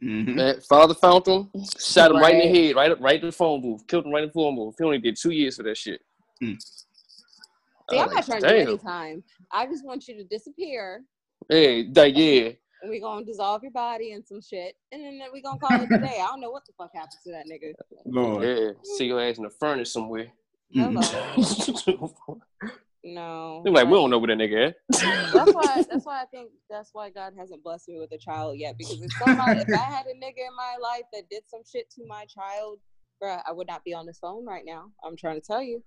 Mhm. Man, Father Fountain shot him right in the head, right, right in the phone booth, killed him right in the phone booth. He only did two years for that shit. Mm. See, I I'm was not like, trying to do damn. any time. I just want you to disappear, Hey, like, yeah, and we gonna dissolve your body and some shit, and then we gonna call it a day. I don't know what the fuck happened to that nigga. Lord. yeah. See your ass in the furnace somewhere. Mm-mm. Hello. They're like, we don't know where that nigga at. That's why. That's why I think that's why God hasn't blessed me with a child yet. Because if somebody, if I had a nigga in my life that did some shit to my child, bruh, I would not be on this phone right now. I'm trying to tell you.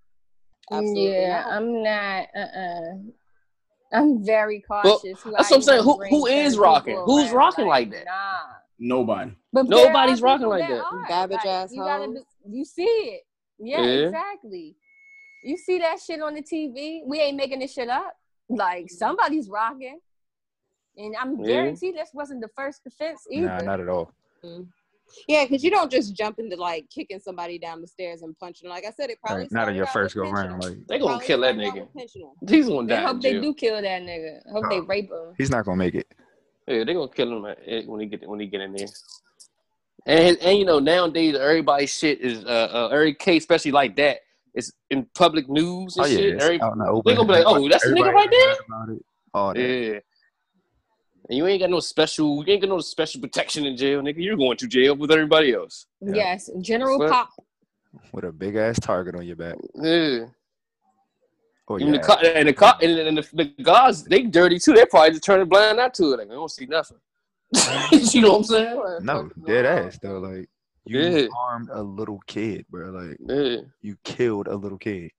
Absolutely yeah, not. I'm not. Uh. uh I'm very Well, cautious. who that's I what I'm saying. Who- who is rocking? Who's around. rocking like that? Nah. Nobody. But Nobody's rocking like that. that. Are. Babbage like, You, gotta you see it. Yeah, Yeah. exactly. You see that shit on the TV. We ain't making this shit up. Like somebody's rocking. And I'm Yeah. guaranteed this wasn't the first offense either. Nah, not at all. Yeah, because you don't just jump into like kicking somebody down the stairs and punching. Like I said, it probably Right, not in your first go round. Like They gonna kill that nigga. with intentional. He's gonna They die in hope they do kill that nigga. I hope they rape him. he's not gonna make it. Yeah, they gonna kill him at- at- when he get when he get in there. And and you know nowadays everybody's shit is uh, uh every case especially like that is in public news and Oh yeah, shit. Every, the they open. gonna be like, oh, that's the nigga right there. heard about it. All that. Yeah. And you ain't got no special, you ain't got no special protection in jail, nigga. You're going to jail with everybody else. Yeah. Yes, General Fuck. Pop. With a big ass target on your back. Yeah. Oh Even yeah. the co- and the co- and, and the, the guards, they dirty too. They probably just turn a blind eye to it. Like, I don't see nothing. you know what I'm saying? Sure, No, dead ass though. Like you Yeah. harmed a little kid, bro. Like Yeah. you killed a little kid.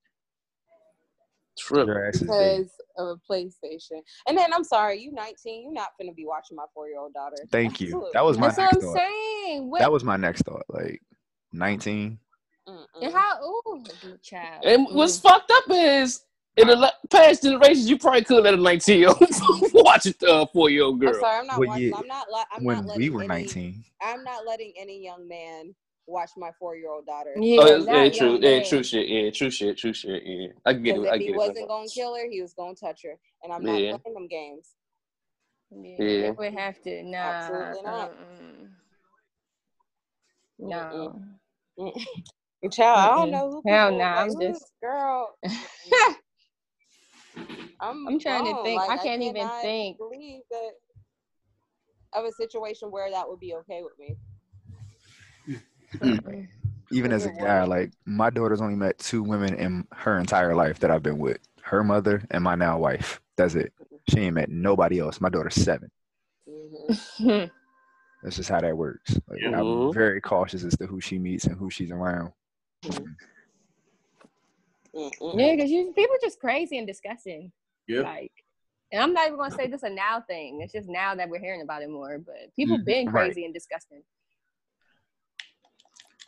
Trip. Your ass is dead. because of a PlayStation. And then I'm sorry, you 19, you're not gonna be watching my four year old daughter. Thank you. Absolutely That was my That's what next I'm thought. saying. What, That was my next thought. Like nineteen. Mm-mm. and how old is the child? And what's Mm. fucked up is in the la- past generations, you probably could let a 19 year old watch a uh, four year old girl. I'm sorry, I'm not Well, watching. yeah, I'm not. Li- I'm when not letting we were any, nineteen. I'm not letting any young man watch my four year old daughter. Yeah, Oh, it's, yeah, true, young yeah, man. true shit, yeah, true shit, true shit, yeah. I get Because it, I get he it. wasn't gonna kill her, he was gonna touch her, and I'm not Yeah. playing them games. Yeah, Yeah. they would have to. Nah. Absolutely not. mm-mm. No. Mm-mm. Child, I don't know who. Hell people- nah, I'm just- girl. I'm, I'm trying to think. Like, I can't even think. Believe that of a situation where that would be okay with me. Even as a guy, like my daughter's only met two women in her entire life that I've been with. Her mother and my now wife. That's it. She ain't met nobody else. My daughter's seven. Mhm. That's just how that works. Like, Mhm. I'm very cautious as to who she meets and who she's around. Mm-mm. yeah, because you people just crazy and disgusting. Yeah. Like, and I'm not even gonna say this a now thing. It's just now that we're hearing about it more. But people Mhm. been Right. crazy and disgusting.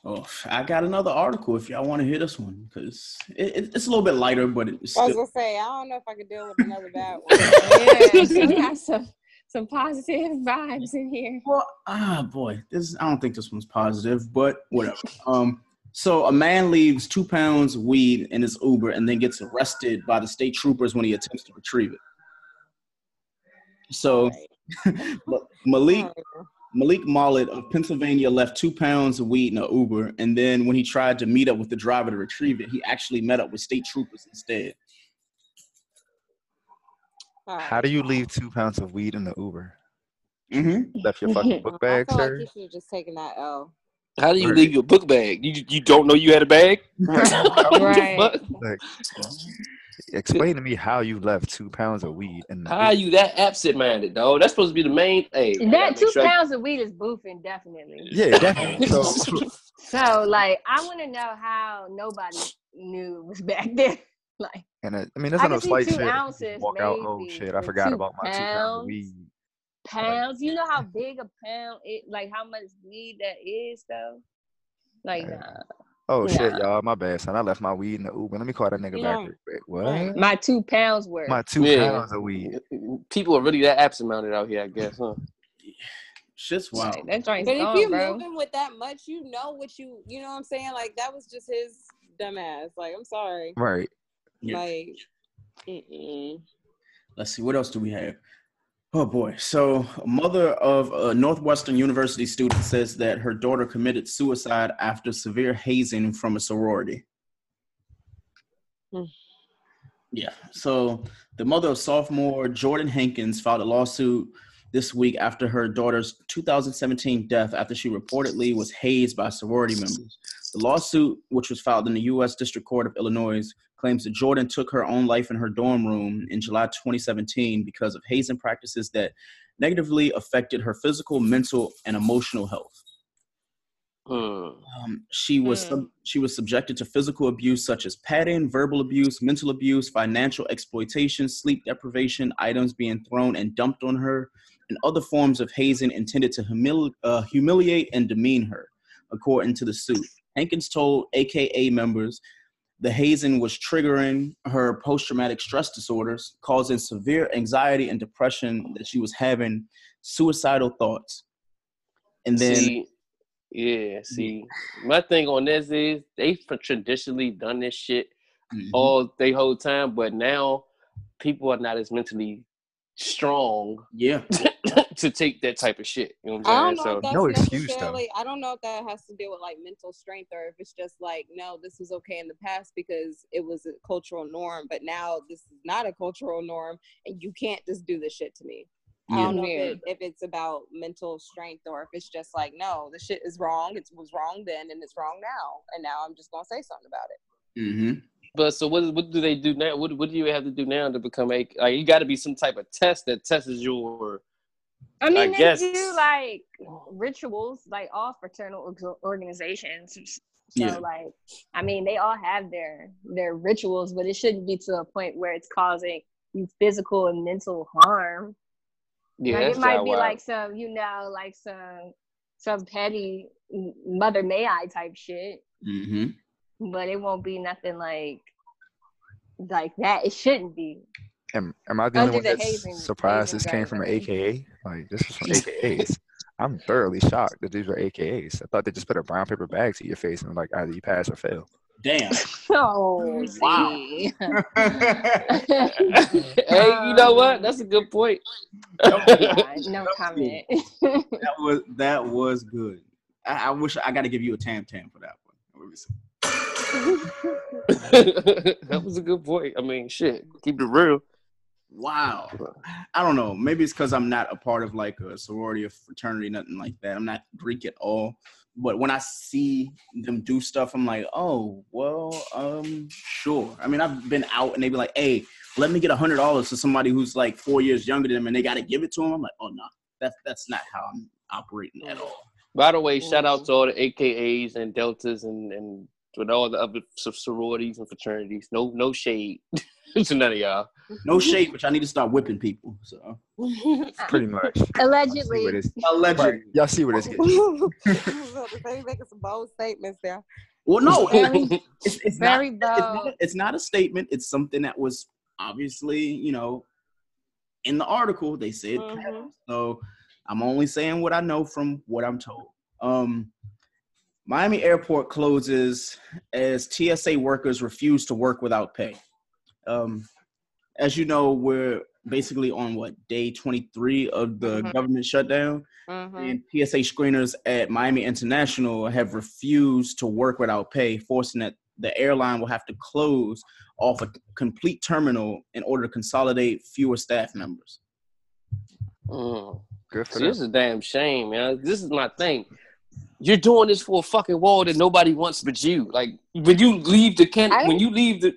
Oh, I got another article if y'all want to hear this one because it, it, it's a little bit lighter, but it's I was gonna say I don't know if I could deal with another bad one. Yeah, we got some some positive vibes in here. Well, ah, boy, this I don't think this one's positive, but whatever. um, so a man leaves two pounds of weed in his Uber and then gets arrested by the state troopers when he attempts to retrieve it. So Malik Malik Mallet of Pennsylvania left two pounds of weed in an Uber, and then when he tried to meet up with the driver to retrieve it, he actually met up with state troopers instead. How do you leave two pounds of weed in the Uber? Mm-hmm. Left your fucking book I bag, feel like sir? you should have just taken that L. How do you Right. leave your book bag? You you don't know you had a bag? Right. Like, explain to me how you left two pounds of weed in the How are you that absent minded, dog? That's supposed to be the main thing. I That two sure I- pounds of weed is boofing, definitely. Yeah, definitely. So, So, like, I want to know how nobody knew it was back there. Like, and uh, I mean, that's I on a slight two shit. Ounces, Walk out. Oh shit! I forgot about my two pounds of weed. Pounds. You know how big a pound it like how much weed that is though? Like Right. nah. Oh shit, y'all, my bad, son. I left my weed in the Uber. Let me call that nigga Yeah. back real quick. What? My two pounds worth. My two Yeah. pounds of weed. People are really that absent minded out here, I guess, huh? Shit's wild. Like, that joint's But if you're bro. moving with that much, you know what you you know what I'm saying? Like that was just his dumbass. Like I'm sorry. Right. Yeah. Like mm-mm. Let's see, what else do we have? Oh boy. So, a mother of a Northwestern University student says that her daughter committed suicide after severe hazing from a sorority. Hmm. Yeah. So, the mother of sophomore Jordan Hankins filed a lawsuit this week after her daughter's 2017 death after she reportedly was hazed by sorority members. The lawsuit, which was filed in the U.S. District Court of Illinois, claims that Jordan took her own life in her dorm room in July 2017 because of hazing practices that negatively affected her physical, mental, and emotional health. Hmm. Um, she was sub- she was subjected to physical abuse such as patting, verbal abuse, mental abuse, financial exploitation, sleep deprivation, items being thrown and dumped on her, and other forms of hazing intended to humili- uh, humiliate and demean her, according to the suit. Hankins told AKA members the hazing was triggering her post-traumatic stress disorders, causing severe anxiety and depression that she was having suicidal thoughts. And then see, yeah, see, my thing on this is they've traditionally done this shit Mhm. all they whole time, but now people are not as mentally strong yeah, to take that type of shit. You know what I I'm don't saying? know So No excuse, though. I don't know if that has to deal with like mental strength or if it's just like no, this was okay in the past because it was a cultural norm, but now this is not a cultural norm, and you can't just do this shit to me. I don't know if, it, if it's about mental strength or if it's just like no, the shit is wrong. It was wrong then and it's wrong now, and now I'm just gonna say something about it. hmm But so what? What do they do now? What What do you have to do now to become a? Like you got to be some type of test that tests your. I mean, I they guess- do like rituals, like all fraternal organizations. So, Yeah. like, I mean, they all have their their rituals, but it shouldn't be to a point where it's causing you physical and mental harm. Yeah, like, it might be wild. like some, you know, like some some petty Mother May I type shit, hmm but it won't be nothing like like that. It shouldn't be. Am, am I the only Under one that's surprised this came from an. AKA? Like this is from AKAs. I'm thoroughly shocked that these were AKAs. I thought they just put a brown paper bag to your face and like either you pass or fail. Damn. Oh, Wow. hey, you know what? That's a good point. No comment. that was that was good. I, I wish I got to give you a tam tam for that one. Let me see. that was a good point. I mean, shit, keep it real. Wow. I don't know. Maybe it's because I'm not a part of like a sorority or fraternity, nothing like that. I'm not Greek at all. But when I see them do stuff, I'm like, oh, well, um, sure. I mean, I've been out and they'd be like, hey, let me get a hundred dollars to somebody who's like four years younger than them, and they got to give it to them. I'm like, oh no, that's that's not how I'm operating at all. By the way, shout out to all the AKAs and Deltas and and with all the other sororities and fraternities. No, no shade to none of y'all. No shade, but I need to start whipping people. So Pretty much. Allegedly. where allegedly. Y'all see where this gets. they making some bold statements there. Well, no, Very, it's, it's not. very It's not, bold. it's not a statement. It's something that was obviously, you know, in the article. They said Mhm. so. I'm only saying what I know from what I'm told. Um, Miami Airport closes as TSA workers refuse to work without pay. Um, as you know, we're basically on what day 23 of the Mhm. government shutdown, Mhm. and TSA screeners at Miami International have refused to work without pay, forcing that the airline will have to close off a complete terminal in order to consolidate fewer staff members. Mm. Good for See, this is a damn shame, man. This is my thing. You're doing this for a fucking wall that nobody wants but you. Like when you leave the can, I- when you leave the,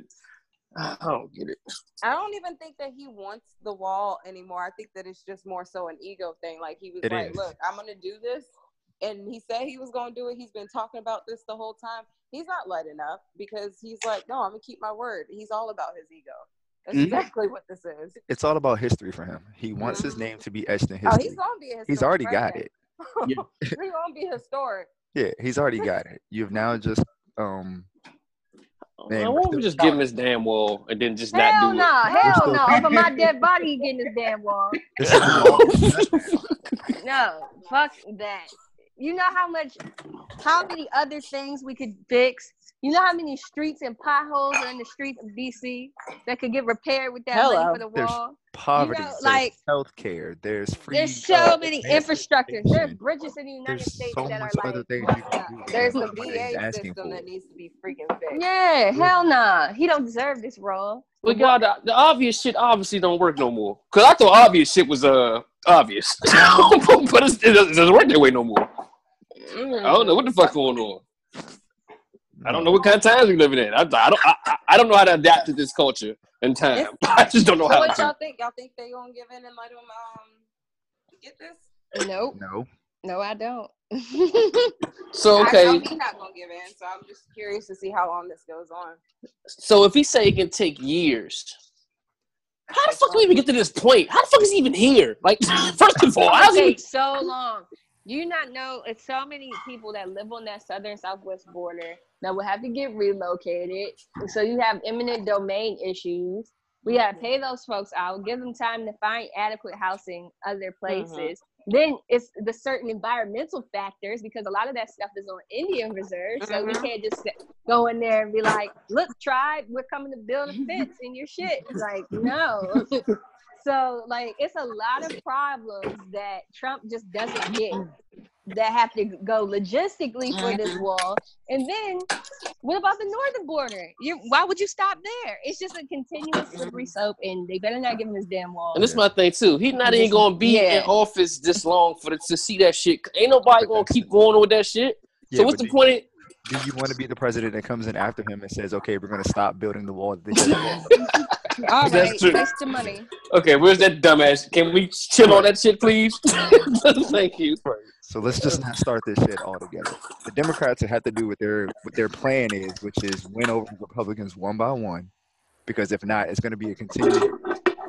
I don't get it. I don't even think that he wants the wall anymore. I think that it's just more so an ego thing. Like he was It like, is. "Look, I'm gonna do this," and he said he was gonna do it. He's been talking about this the whole time. He's not letting up because he's like, "No, I'm gonna keep my word." He's all about his ego. That's Mhm. exactly what this is. It's all about history for him. He wants his name to be etched in Oh, history. he's gonna be. He's already got it. Yeah. he's gonna be historic. Yeah, he's already got it. You've now just um Man, Why we're won't still we just give him his damn wall and then just Hell not do no, it? hell still- no. Over my dead body, he getting this damn wall. this is all- No, fuck that. You know how much, how many other things we could fix You know how many streets and potholes are in the streets of DC that could get repaired with that Hello. money for the There's wall? Poverty, know, there's like, healthcare, there's free. There's so uh, many advanced infrastructures. There's education. bridges in the United There's States so that are much like things you can do. There's the VA system for that needs to be freaking fixed. Yeah, hell nah. He don't deserve this role. But y'all, the, the obvious shit obviously don't work no more. Cause I thought obvious shit was uh obvious, but it's, it doesn't it doesn't work that way no more. I don't know what the fuck going on. I don't know what kind of times we're living in. I, I don't. I, I- I don't know how to adapt to this culture and time. I just don't know So how what to. y'all think? Y'all think they gonna give in and let them um get this? Nope. No. No, I don't. So okay. I okay, know he not gonna give in. So I'm just curious to see how long this goes on. so if he say it can take years, how the fuck do we even get to this point? How the fuck is he even here? Like, first of all, It how's he? takes so long. Do you not know it's so many people that live on that southern southwest border that will have to get relocated. So you have eminent domain issues. We gotta pay those folks out, give them time to find adequate housing other places. Then it's the certain environmental factors because a lot of that stuff is on Indian reserves. So we Mhm. can't just go in there and be like, look, tribe, we're coming to build a fence in your shit. It's like, no. So like it's a lot of problems that Trump just doesn't get that have to go logistically for this mm-hmm. wall. And then what about the northern border? You why would you stop there? It's just a continuous slippery mm-hmm. slope and they better not give him this damn wall. And this is my thing too. He's not even gonna be Yeah. in office this long for the, to see that shit. Ain't nobody gonna keep going with that shit. Yeah, so what's the point? Of, Do you want to be the president that comes in after him and says, "Okay, we're going to stop building the wall"? that they just built"? All That's true. waste the money. okay, where's that dumbass? Can we chill on that shit, please? Thank you. So let's just not start this shit altogether. The Democrats have to do what their what their plan is, which is win over Republicans one by one. Because if not, it's going to be a continuum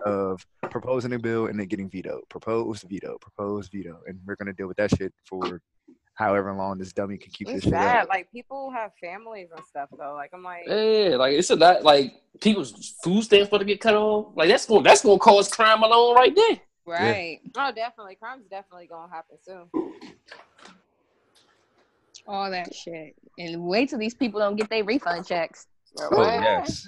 of proposing a bill and then getting vetoed, propose, veto, propose, veto, and we're going to deal with that shit for however long this dummy can keep this It's shit sad. up. Like people have families and stuff though. Like I'm like, Yeah, like it's a lot. Like people's food stamps going to get cut off. Like that's going that's going to cause crime alone right there. Right. oh, definitely, crime's definitely gonna happen soon. All that shit. And wait till these people don't get their refund checks. Oh yes,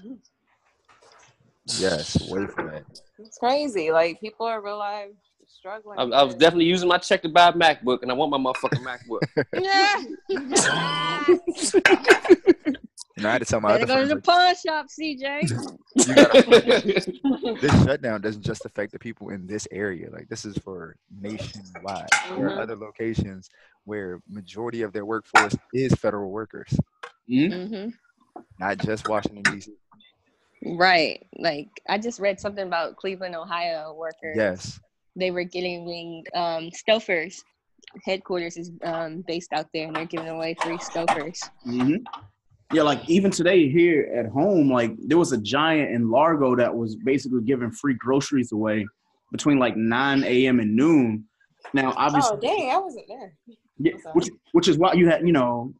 yes, wait for that. It's crazy. Like people are real life struggling. I, I was definitely using my check to buy a MacBook, and I want my motherfucking MacBook. You know, I had to tell my Better other go to the pawn shop, CJ. gotta, this shutdown doesn't just affect the people in this area. Like this is for nationwide. There Mhm. are other locations where majority of their workforce is federal workers, Mhm. hmm not just Washington D.C. Right. Like I just read something about Cleveland, Ohio workers. Yes, They were getting um Stouffer's. Headquarters is um based out there and they're giving away free Stouffer's. hmm Yeah, like even today here at home, like there was a giant in Largo that was basically giving free groceries away between like 9 a.m. and noon. Now, obviously, Oh dang, I wasn't there. yeah, which which is why you had, you know,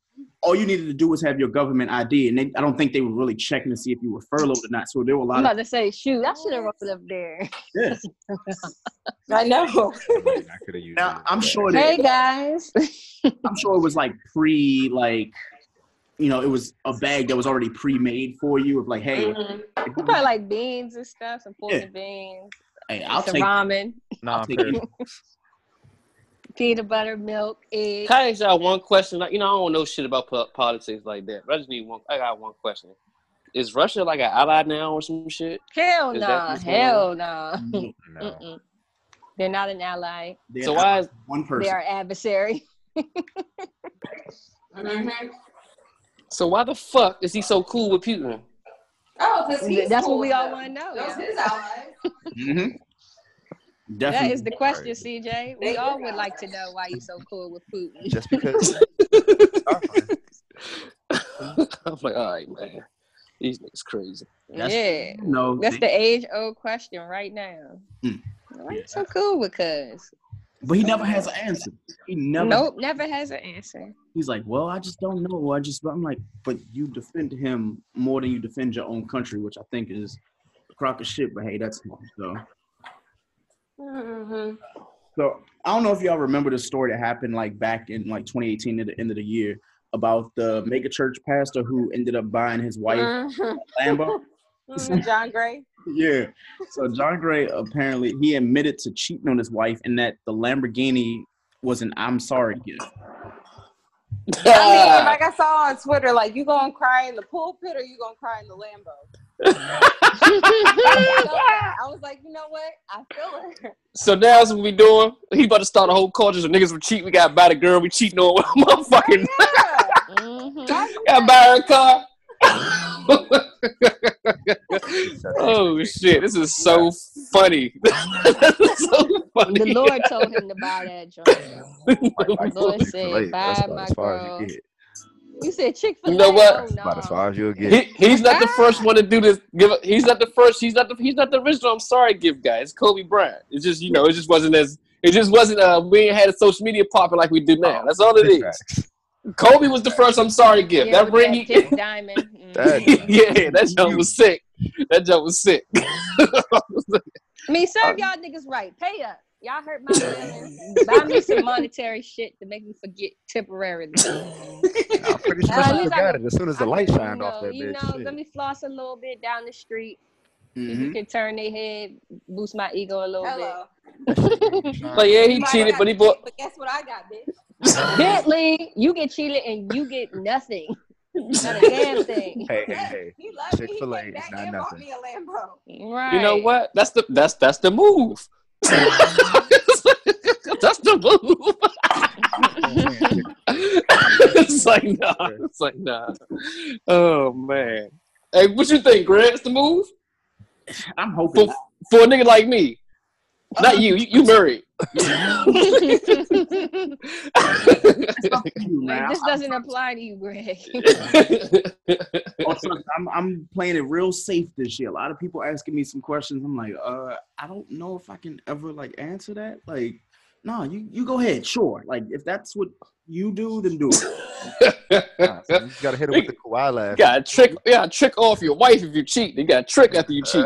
all you needed to do was have your government ID, and they, I don't think they were really checking to see if you were furloughed or not. So there were a I'm lot about of to say, shoot, I should have rolled up there. yes. I know. I could have used. Now, I'm sure Hey guys. I'm sure it was like pre like. You know, it was a bag that was already pre-made for you. Of like, hey, Mhm. if you- Probably like beans and stuff, some pork Yeah. beans, hey, I'll some take ramen, Nah, I'll take it. peanut butter, milk, eggs. Can I ask y'all one question? Like, you know, I don't know shit about po- politics like that. But I just need one. I got one question. Is Russia like an ally now or some shit? Hell no, nah. what's going Hell nah. No. They're not an ally. They're So why is one person? They are adversary. Mhm. so why the fuck is he so cool with Putin? Oh, because That's what we all want to know. yeah. his allies. Mm-hmm. That Definitely. is the question, CJ. We all would like to know why you're so cool with Putin. Just because. I'm like, all right, man. These niggas crazy. That's- yeah. no, That's the age old question right now. Mm. Why you so cool with cuz? but he never has an answer. He never. Nope, never has an answer. He's like, well, I just don't know. I just, I'm like, but you defend him more than you defend your own country, which I think is a crock of shit. But hey, that's him. So, Mhm. so I don't know if y'all remember the story that happened like back in like 2018 at the end of the year. about the mega church pastor who ended up buying his wife Mhm. Lambo. Mhm, John Gray. Yeah. So John Gray apparently he admitted to cheating on his wife and that the Lamborghini was an I'm sorry gift. I mean, like I saw on Twitter, like you gonna cry in the pulpit or you gonna cry in the Lambo. I. I was like, you know what? I feel it. So now that's what we doing. He about to start a whole culture. So niggas were cheat. We got to buy the girl. We cheating on motherfucking. Yeah. Mhm. got to buy her a car. oh shit! This is so funny. this is so funny. The Lord told him to buy that joint. Like, Lord Chick-fil-A, said, "Buy my as far as girl." You said Chick Fil A. You know what? Oh, That's about as far as you'll get. He, he's not the first one to do this. Give. a- He's not the first. He's not the. He's not the original. I'm sorry, give guy. It's Kobe Bryant. It's just you know. It just wasn't as. It just wasn't. Uh, we ain't had a social media popping like we do now. That's all it Big is. facts. Kobe was the first. I'm sorry, gift. Yeah, that ring. that He, tip diamond. Mhm. That- yeah, that jump was sick. That jump was sick. I mean, serve y'all niggas right. Pay up. Y'all hurt my feelings. Buy me some monetary shit to make me forget temporarily. I'm pretty sure Uh, at she least I got it as soon as the I light can, shined you off know, that You bitch. know, shit. let me floss a little bit down the street. You can turn their head, boost my ego a little Hello. But yeah, he You cheated, but he to bought. But guess what I got, bitch? bit. Bentley, you get cheated and you get nothing. Not a damn thing. Hey, hey, hey. He loved me. He Chick-fil-A came is back not and bought nothing. me a Lambo. Right. You know what? That's the that's that's the move. that's the move. Oh, it's like nah. It's like nah. Oh man. Hey, what you think, Grant? It's the move I'm hoping. for for a nigga like me. Not uh, you. You, you married. It's up to you, man. Like, this doesn't apply to you, Greg. Oh, trust- I'm I'm playing it real safe this year. A lot of people asking me some questions. I'm like, uh, I don't know if I can ever like answer that. Like, no, you you go ahead, sure. Like, if that's what you do, then do it. Nah, so you gotta hit it with the Kawhi laugh. You gotta trick, you gotta trick off your wife if you cheat. You gotta trick after you cheat.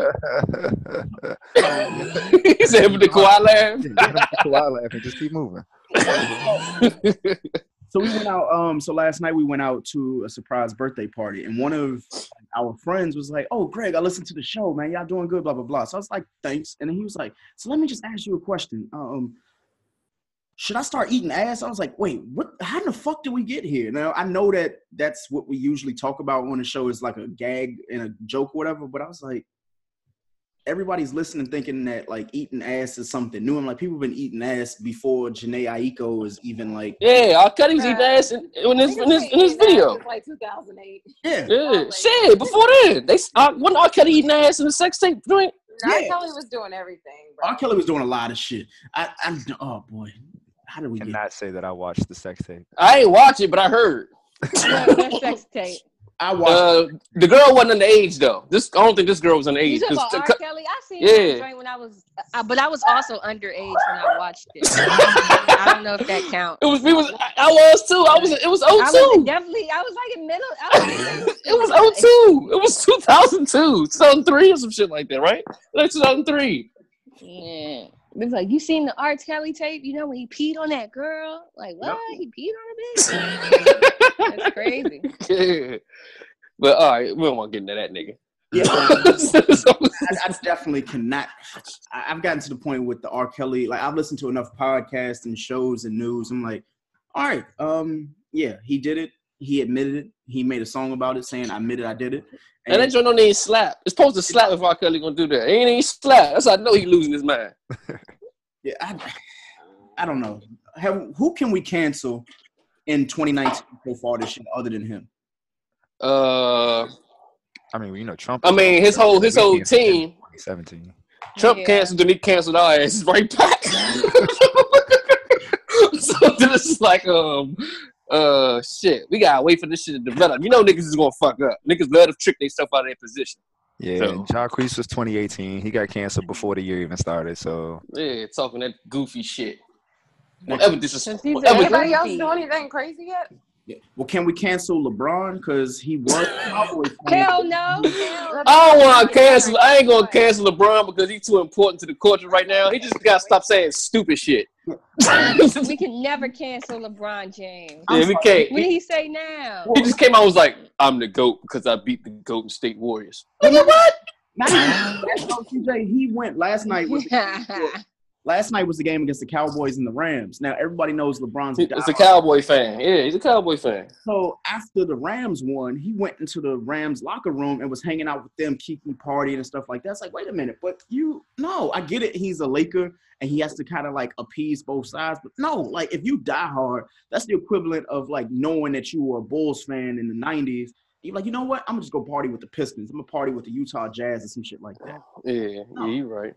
he said with the Kawhi laugh. Yeah, hit him with the Kawhi laugh and just keep moving. So we went out. Um, so last night we went out to a surprise birthday party, and one of our friends was like, "Oh, Greg, I listened to the show, man. Y'all doing good, blah blah blah." So I was like, "Thanks," and then he was like, "So let me just ask you a question. Um, should I start eating ass?" I was like, "Wait, what? How in the fuck did we get here?" Now I know that that's what we usually talk about on the show is like a gag and a joke, or whatever. But I was like, everybody's listening thinking that like eating ass is something new. I'm like, people have been eating ass before Jhené Aiko was even like, Yeah, R. Kelly was eating ass in, in his in his, in his video. It's like 2008. yeah, Yeah, shit. Before then, they uh, wasn't R. Kelly eating ass in the sex tape joint. R. Yeah. Kelly was doing everything. Bro. R. Kelly was doing a lot of shit. I, I oh boy, how did we get? Cannot say that I watched the sex tape. I ain't watch it, but I heard. What, what sex tape? I watched. Uh, the girl wasn't underage though. This I don't think this girl was underage. You talking 'cause about R. Kelly? I seen Yeah. when I was, uh, but I was also underage when I watched it. I don't know if that counts. it was we was I, I was too. I was it was I was 02. definitely, I was like in middle. I was like, It was 02. It was 2002, 2003 or some shit like that, right? Like 2003. Yeah. It was like, you seen the R. Kelly tape? You know when he peed on that girl? Like, what? He peed on a bitch? That's crazy. Yeah. But all right, we don't want to get into that nigga. yeah, I, I definitely cannot. I, I've gotten to the point with the R. Kelly. Like I've listened to enough podcasts and shows and news. I'm like, all right, um, yeah, he did it. He admitted it. He made a song about it, saying, "I admitted I did it." and that joint don't even slap. It's supposed to slap if R. Kelly gonna do that. It ain't even slap. That's how I know he losing his mind. yeah, I, I don't know. Have, who can we cancel in 2019 so far this year other than him? Uh, I mean, you know, Trump. I mean, his whole his whole We canceled him in team. 2017. Trump Yeah. canceled and he canceled our asses right back. so then it's like um uh shit. We gotta wait for this shit to develop. You know niggas is gonna fuck up. Niggas love to trick themselves out of their position. Yeah, So- and Jacquees was 2018. He got canceled before the year even started. So Yeah, talking that goofy shit. Whatever disres- Since he's whatever- a- Anybody else Goofy. do anything crazy yet? Yeah. Well, can we cancel LeBron because he was a Cowboys fan? Hell no. Hell I don't want to cancel. I ain't gonna cancel LeBron because he's too important to the culture right now. He just gotta stop saying stupid shit. we can never cancel LeBron James. Yeah, we can't. What did he say now? He just came out and was like, I'm the GOAT because I beat the Golden State Warriors. Nigga, what? Not even that, though, CJ. He went last night. Was last night was the game against the Cowboys and the Rams. Now everybody knows LeBron's. a It's a. Cowboy fan. Yeah, he's a Cowboy fan. So after the Rams won, he went into the Rams locker room and was hanging out with them, kiki partying and stuff like that. It's like, wait a minute, but you no, I get it. He's a Laker and he has to kind of like appease both sides. But no, like if you die hard, that's the equivalent of like knowing that you were a Bulls fan in the '90s. You're like, you know what? I'm gonna just go party with the Pistons. I'm gonna party with the Utah Jazz and some shit like that. Yeah, No. yeah, you're right.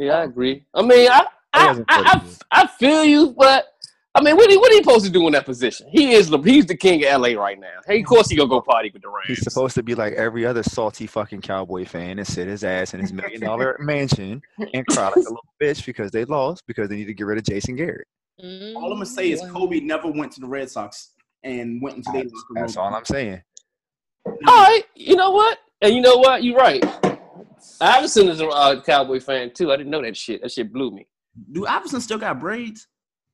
Yeah, I agree. I mean, I I, I, I, I feel you, but I mean, what he what he supposed to do in that position? He is the he's the king of LA right now. Hey, of course he gonna go party with the Rams. He's supposed to be like every other salty fucking cowboy fan and sit his ass in his million dollar mansion and cry like a little bitch because they lost because they need to get rid of Jason Garrett. All I'm gonna say is Kobe never went to the Red Sox and went into their locker room. That's all I'm saying. All right, you know what? And you know what? You're right. Iverson is a uh, Cowboy fan too. I didn't know that shit. That shit blew me. Do Iverson still got braids?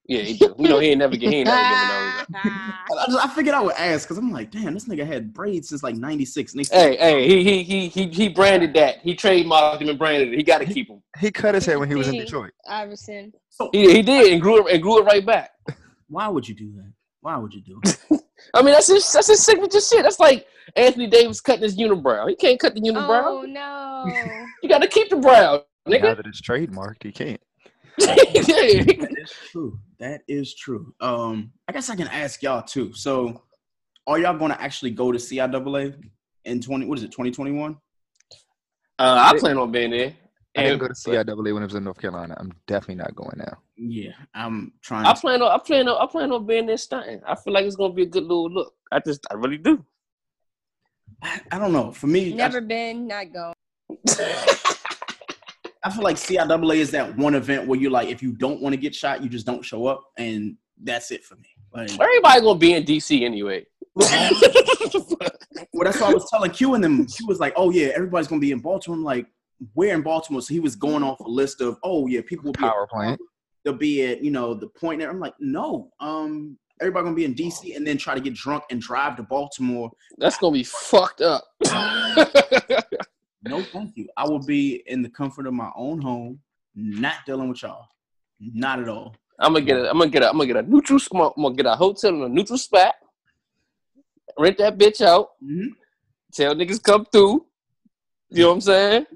Yeah, he do. You know he ain't never get he ain't never given those. I, I, just, I figured I would ask because I'm like, damn, this nigga had braids since like '96. Hey, hey, he he he he he branded that. He trademarked him and branded it. He got to keep him. He cut his hair when he was in Detroit. Iverson. He he did and grew it and grew it right back. Why would you do that? Why would you do it? I mean, that's his that's his signature shit. That's like Anthony Davis cutting his unibrow. He can't cut the unibrow. Oh no. You got to keep the brow, Now nigga. that it's trademarked, he can't. that is true. That is true. Um, I guess I can ask y'all too. So, are y'all going to actually go to CIAA in 20? What is it? 2021? Uh, I plan on being there. I didn't And- go to CIAA when it was in North Carolina. I'm definitely not going now. Yeah, I'm trying. I To, plan on I plan on I plan on being there stunting. I feel like it's gonna be a good little look. I just I really do. I, I don't know. For me, Never been, not going. I feel like CIAA is that one event where you're like, if you don't want to get shot, you just don't show up, and that's it for me. Like, Everybody gonna be in DC anyway. well, that's why I was telling Q and them. Q was like, "Oh yeah, everybody's gonna be in Baltimore." I'm like, "Where in Baltimore?" So he was going off a list of, "Oh yeah, people will be Power at, plant. They'll be at you know the point there." I'm like, "No, um, everybody gonna be in DC and then try to get drunk and drive to Baltimore." That's gonna be fucked up. No, thank you. I will be in the comfort of my own home, not dealing with y'all, not at all. I'm gonna get a, I'm gonna get a, I'm gonna get a neutral. I'm gonna- I'm gonna get a hotel in a neutral spot. Rent that bitch out. Mhm. Tell niggas come through. You know what I'm saying?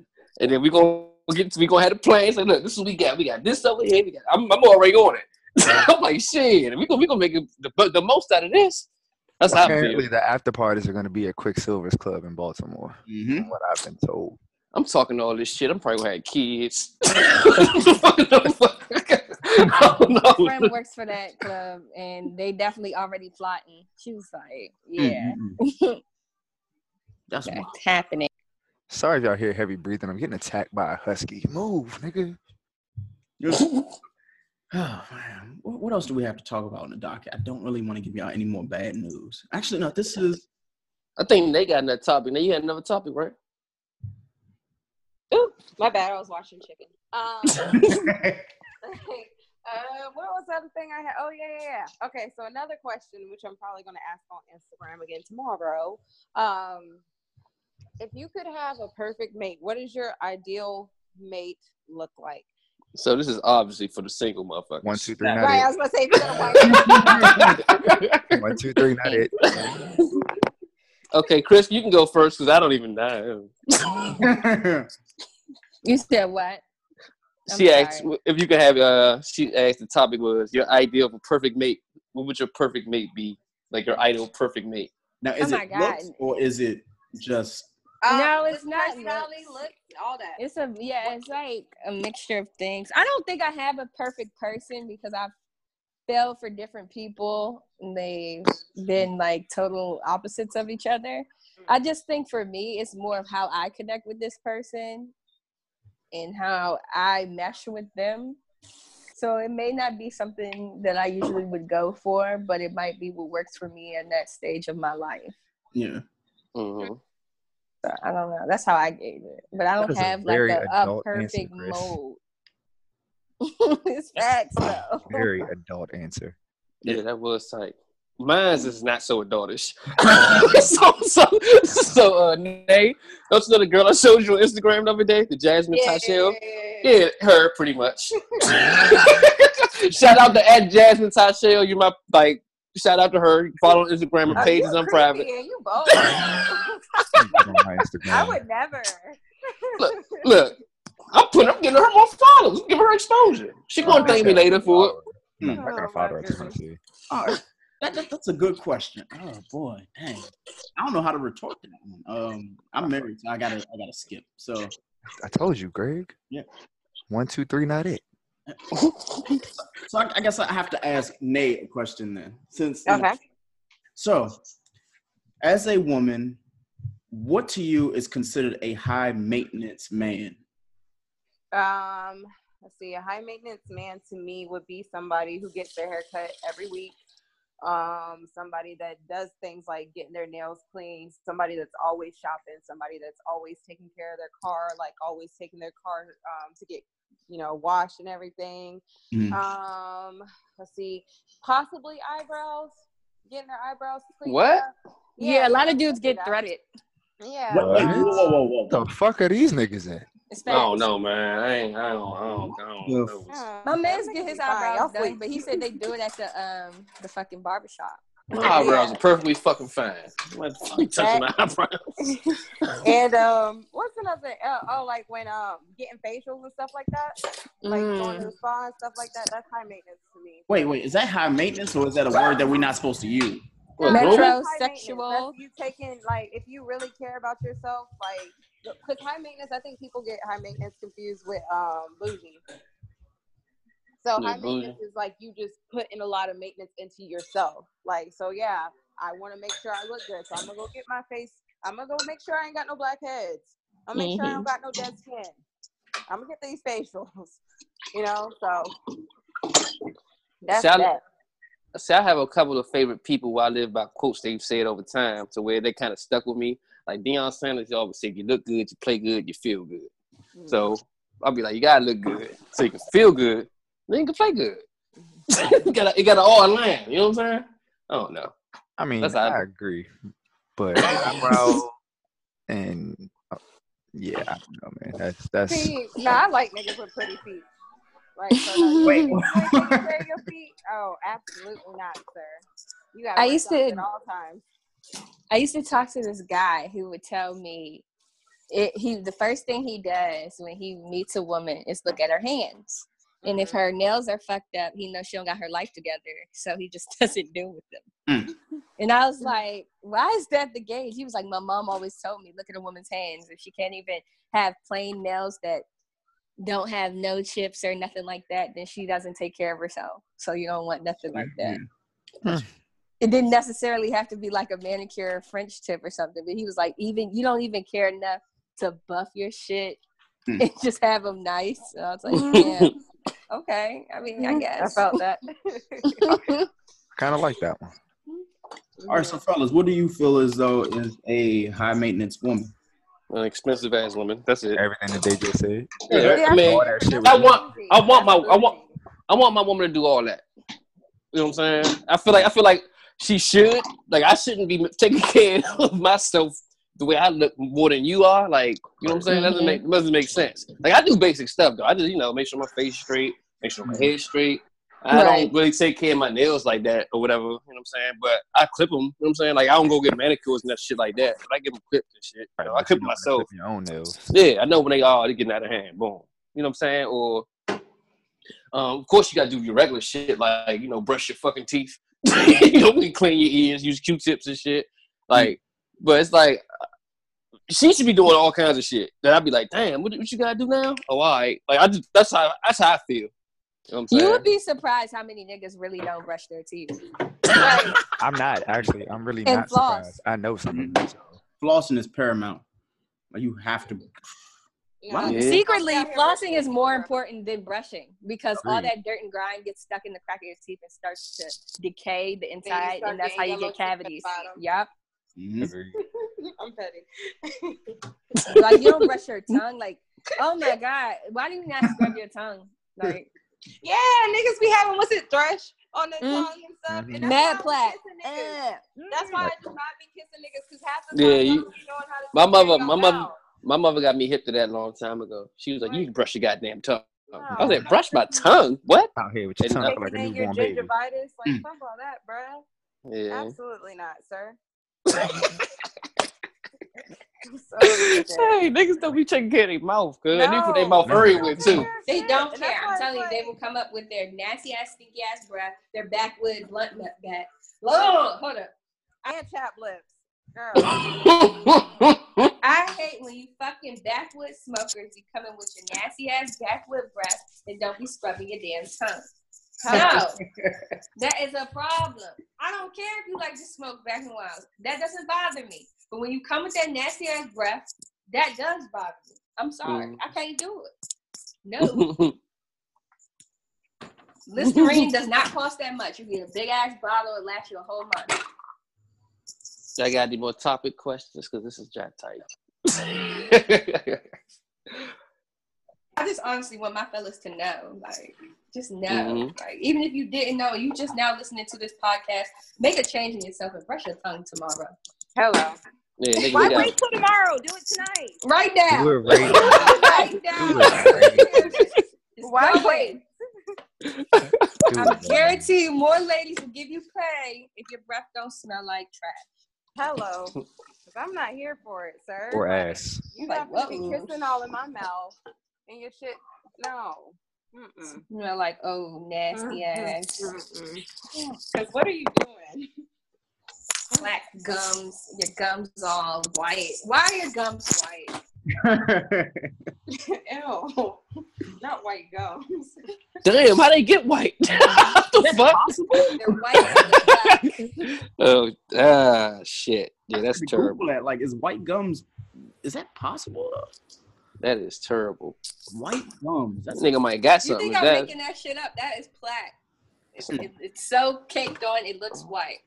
And then we gonna get we gonna have the plan. Say, look, this is what we got. We got this over here. We got. I'm, I'm already on it. I'm like, shit. We gonna we gonna make it the, the most out of this. That's how I Apparently, feel. the after parties are going to be at Quicksilver's Club in Baltimore. Mm-hmm. from What I've been told. I'm talking all this shit. I'm probably gonna have kids. I don't My know. friend works for that club and they definitely already plotting. She was like, Yeah, That's wild. it's happening. Sorry if y'all hear heavy breathing. I'm getting attacked by a husky. Move, nigga. Oh man, what what else do we have to talk about in the docket? I don't really want to give y'all any more bad news. Actually, no. This is I think they got another topic. Now you had another topic, right? Ooh, my bad. I was watching chicken. Um, uh, what was the other thing I had? Oh yeah, yeah, yeah. Okay, so another question, which I'm probably going to ask on Instagram again tomorrow. Um, if you could have a perfect mate, what does your ideal mate look like? So this is obviously for the single motherfuckers. One, two, three, not Right, I it. was going to say, if you're gonna white- One, two, three, not it. okay, Chris, you can go first because I don't even know. You said what? I'm she asked if you could have. Uh, she asked the topic was your ideal of a perfect mate. What would your perfect mate be? Like your ideal perfect mate. now. Is Oh my it looks or is it just? No, it's looks, not Personality, looks. look, all that. It's a yeah, it's like a mixture of things. I don't think I have a perfect person because I've fell for different people and they've been like total opposites of each other. I just think for me it's more of how I connect with this person and how I mesh with them. So it may not be something that I usually would go for, but it might be what works for me in that stage of my life. Yeah. hmm So I don't know. That's how I gauge it. But I don't is a have like very a, a adult answer, perfect Chris. mode. it's facts though. Very adult answer. Yeah, that was tight. Mine's is not so adultish. so, so, so, uh, Nay, don't you know the girl I showed you on Instagram the other day, the Jasmine Yeah, Tashell? yeah, Yeah, her pretty much. shout out to at Jasmine Tashell. You my like. Shout out to her. Follow on Instagram. Her Oh, page you is on creepy private. and you bold. Get on my Instagram. I would never. Look, look. I'm putting. I'm getting her more followers. Give her exposure. She gonna Oh, thank me later for it. Hmm. I'm Oh, follow her. I just want to goodness. see. Oh, that, that- that's a good question. Oh boy, dang. I don't know how to retort to that one. Um, I'm married, so I gotta I gotta skip. So I told you, Greg. Yeah. One, two, three, not it. So I, I guess I have to ask Nate a question then. Since Okay. so as a woman, what to you is considered a high maintenance man? Um, let's see. A high maintenance man to me would be somebody who gets their hair cut every week. Um, somebody that does things like getting their nails clean. Somebody that's always shopping. Somebody that's always taking care of their car, like always taking their car um, to get, you know, washed and everything. Mhm. Um, let's see. Possibly eyebrows. Getting their eyebrows cleaned. What? up. Yeah, a lot of dudes get that. threaded. Yeah. What, whoa, whoa, whoa, whoa, What the fuck are these niggas at? It's I don't know, man. I ain't. I don't. I don't. I don't Yeah. know. Uh, My man's that get his eyebrows done, but he said they do it at the um the fucking barbershop. My eyebrows are perfectly fucking fine. What the fuck you touching my eyebrows? and um, what's another? Uh, oh, like when um getting facials and stuff like that, like going to Mm. the spa and stuff like that. That's high maintenance to me. Wait, wait, is that high maintenance or is that a word that we're not supposed to use? What, No, grooming? that's high maintenance. Metrosexual. You taking like if you really care about yourself, like because high maintenance. I think people get high maintenance confused with um bougie. So Yeah, high maintenance is like you just put in a lot of maintenance into yourself. Like so, yeah. I want to make sure I look good, so I'm gonna go get my face. I'm gonna go make sure I ain't got no black heads. I'm gonna make sure I don't mm-hmm. got no dead skin. I'm gonna get these facials. You know, so that's I- that. See, I have a couple of favorite people who I live by quotes they've said over time to where they kind of stuck with me. Like Deion Sanders, always said, "You look good, you play good, you feel good." So mm. I'll be like, "You gotta look good so you can feel good, then you can play good." you gotta, you gotta all align. You know what I'm saying? I don't know. I mean, That's I- I agree, but eyebrows and uh, yeah, I don't know, man. That's that's See, no, I like niggas with pretty feet. Like, so no, Wait. you ain't taking care of your feet? Oh, absolutely not, sir. You got I used to- at all times. I used to talk to this guy who would tell me it, he the first thing he does when he meets a woman is look at her hands. And if mm-hmm. her nails are fucked up, he knows she don't got her life together, so he just doesn't deal with them. Mm. And I was mm. like, "Why is that the gauge?" He was like, "My mom always told me, look at a woman's hands. If she can't even have plain nails that don't have no chips or nothing like that, then she doesn't take care of herself. So you don't want nothing like that." Mm-hmm. it didn't necessarily have to be like a manicure or French tip or something, but he was like, even you don't even care enough to buff your shit Hmm. and just have them nice. And I was like, yeah, okay. I mean, I mm-hmm. guess. I felt that. kind of like that one. Mm-hmm. All right, so fellas, what do you feel as though is a high maintenance woman? An expensive ass woman. That's it. Everything that they just said. Yeah, Yeah, I mean, All that I want, I want my, I want, I want my woman to do all that. You know what I'm saying? I feel like, I feel like she should. Like, I shouldn't be taking care of myself the way I look more than you are. Like, you know what I'm saying? That doesn't mm-hmm. make doesn't make sense. Like, I do basic stuff though. I just, you know, make sure my face straight, make sure my head's straight. I Right. don't really take care of my nails like that or whatever. You know what I'm saying? But I clip them. You know what I'm saying? Like, I don't go get manicures and that shit like that. But I get them clipped and shit. You know, I clip you myself. clip Your own nails. Yeah, I know when they are they getting out of hand. Boom. You know what I'm saying? Or um, of course you gotta do your regular shit like, you know, brush your fucking teeth. you know, we clean your ears, use Q tips and shit. Like, but it's like she should be doing all kinds of shit. That I'd be like, damn, what, what you gotta do now? Oh, all right. Like I just that's how that's how I feel. You know what I'm saying? You would be surprised how many niggas really don't brush their teeth. Right. I'm not actually. I'm really not floss. surprised. I know some Mm-hmm. of them. So. Flossing is paramount. Like you have to. Yeah. Yeah. Secretly, flossing is more important than brushing because all that dirt and grime gets stuck in the crack of your teeth and starts to decay the inside, and that's how you get teeth at the cavities. bottom. Yep. Mhm. I'm petty. like you don't brush your tongue. Like, oh my god, why do you not scrub your tongue? Like, Yeah, niggas be having what's it thrush on the Mm. tongue and stuff. And that's Mad why I plaque. be kissing niggas. Uh, That's why I do not be kissing niggas because half the Yeah, time you- you, knowing how to My take care of mother- my mother- mouth. My mother got me hip to that a long time ago. She was like, "You Right. need to brush your goddamn tongue." I was like, "Brush my tongue? What?" Out here with your And tongue I- out like a Taking in your newborn baby. gingivitis, like Mm. fuck all that, bruh. Yeah. Absolutely not, sir. So hey, niggas don't be checking care of their mouth, cause they put their mouth No. with too. They don't care. I'm telling you, they will come up with their nasty ass, stinky ass breath, their backwood blunt nut back. Oh, hold up. and chap lips, girl. I hate when you fucking backwood smokers be coming with your nasty ass backwood breath and don't be scrubbing your damn tongue. No, that is a problem. I don't care if you like to smoke back and wild. That doesn't bother me. But when you come with that nasty ass breath, that does bother me. I'm sorry. Mm. I can't do it. No. Listerine does not cost that much. You get a big ass bottle, it lasts you a whole month. I got any more topic questions? Cause this is jack tight. I just honestly want my fellas to know, like, just know, Mhm. like, even if you didn't know, you just now listening to this podcast, make a change in yourself and brush your tongue tomorrow, Hello. yeah, Why wait till tomorrow? Do it tonight. right now, Do it right right now. Do Why wait? I guarantee you, more ladies will give you play if your breath don't smell like trash. Hello. Cause I'm not here for it, sir. Or ass. You Like, not gonna be kissing all in my mouth and your shit. No. Mm-mm. You know, like, oh, nasty ass, Because what are you doing? black gums. Your gums all white. Why are your gums white? Ew. Not white gums. damn, how they get white? what the fuck? They're white. and they're black. Oh, ah, shit. Yeah, that's terrible. That. Like, is white gums? Is that possible? though? That is terrible. White gums. That That's nigga might got something. You think I'm that. making that shit up? That is plaque. It's, it, it's so caked on, it looks white.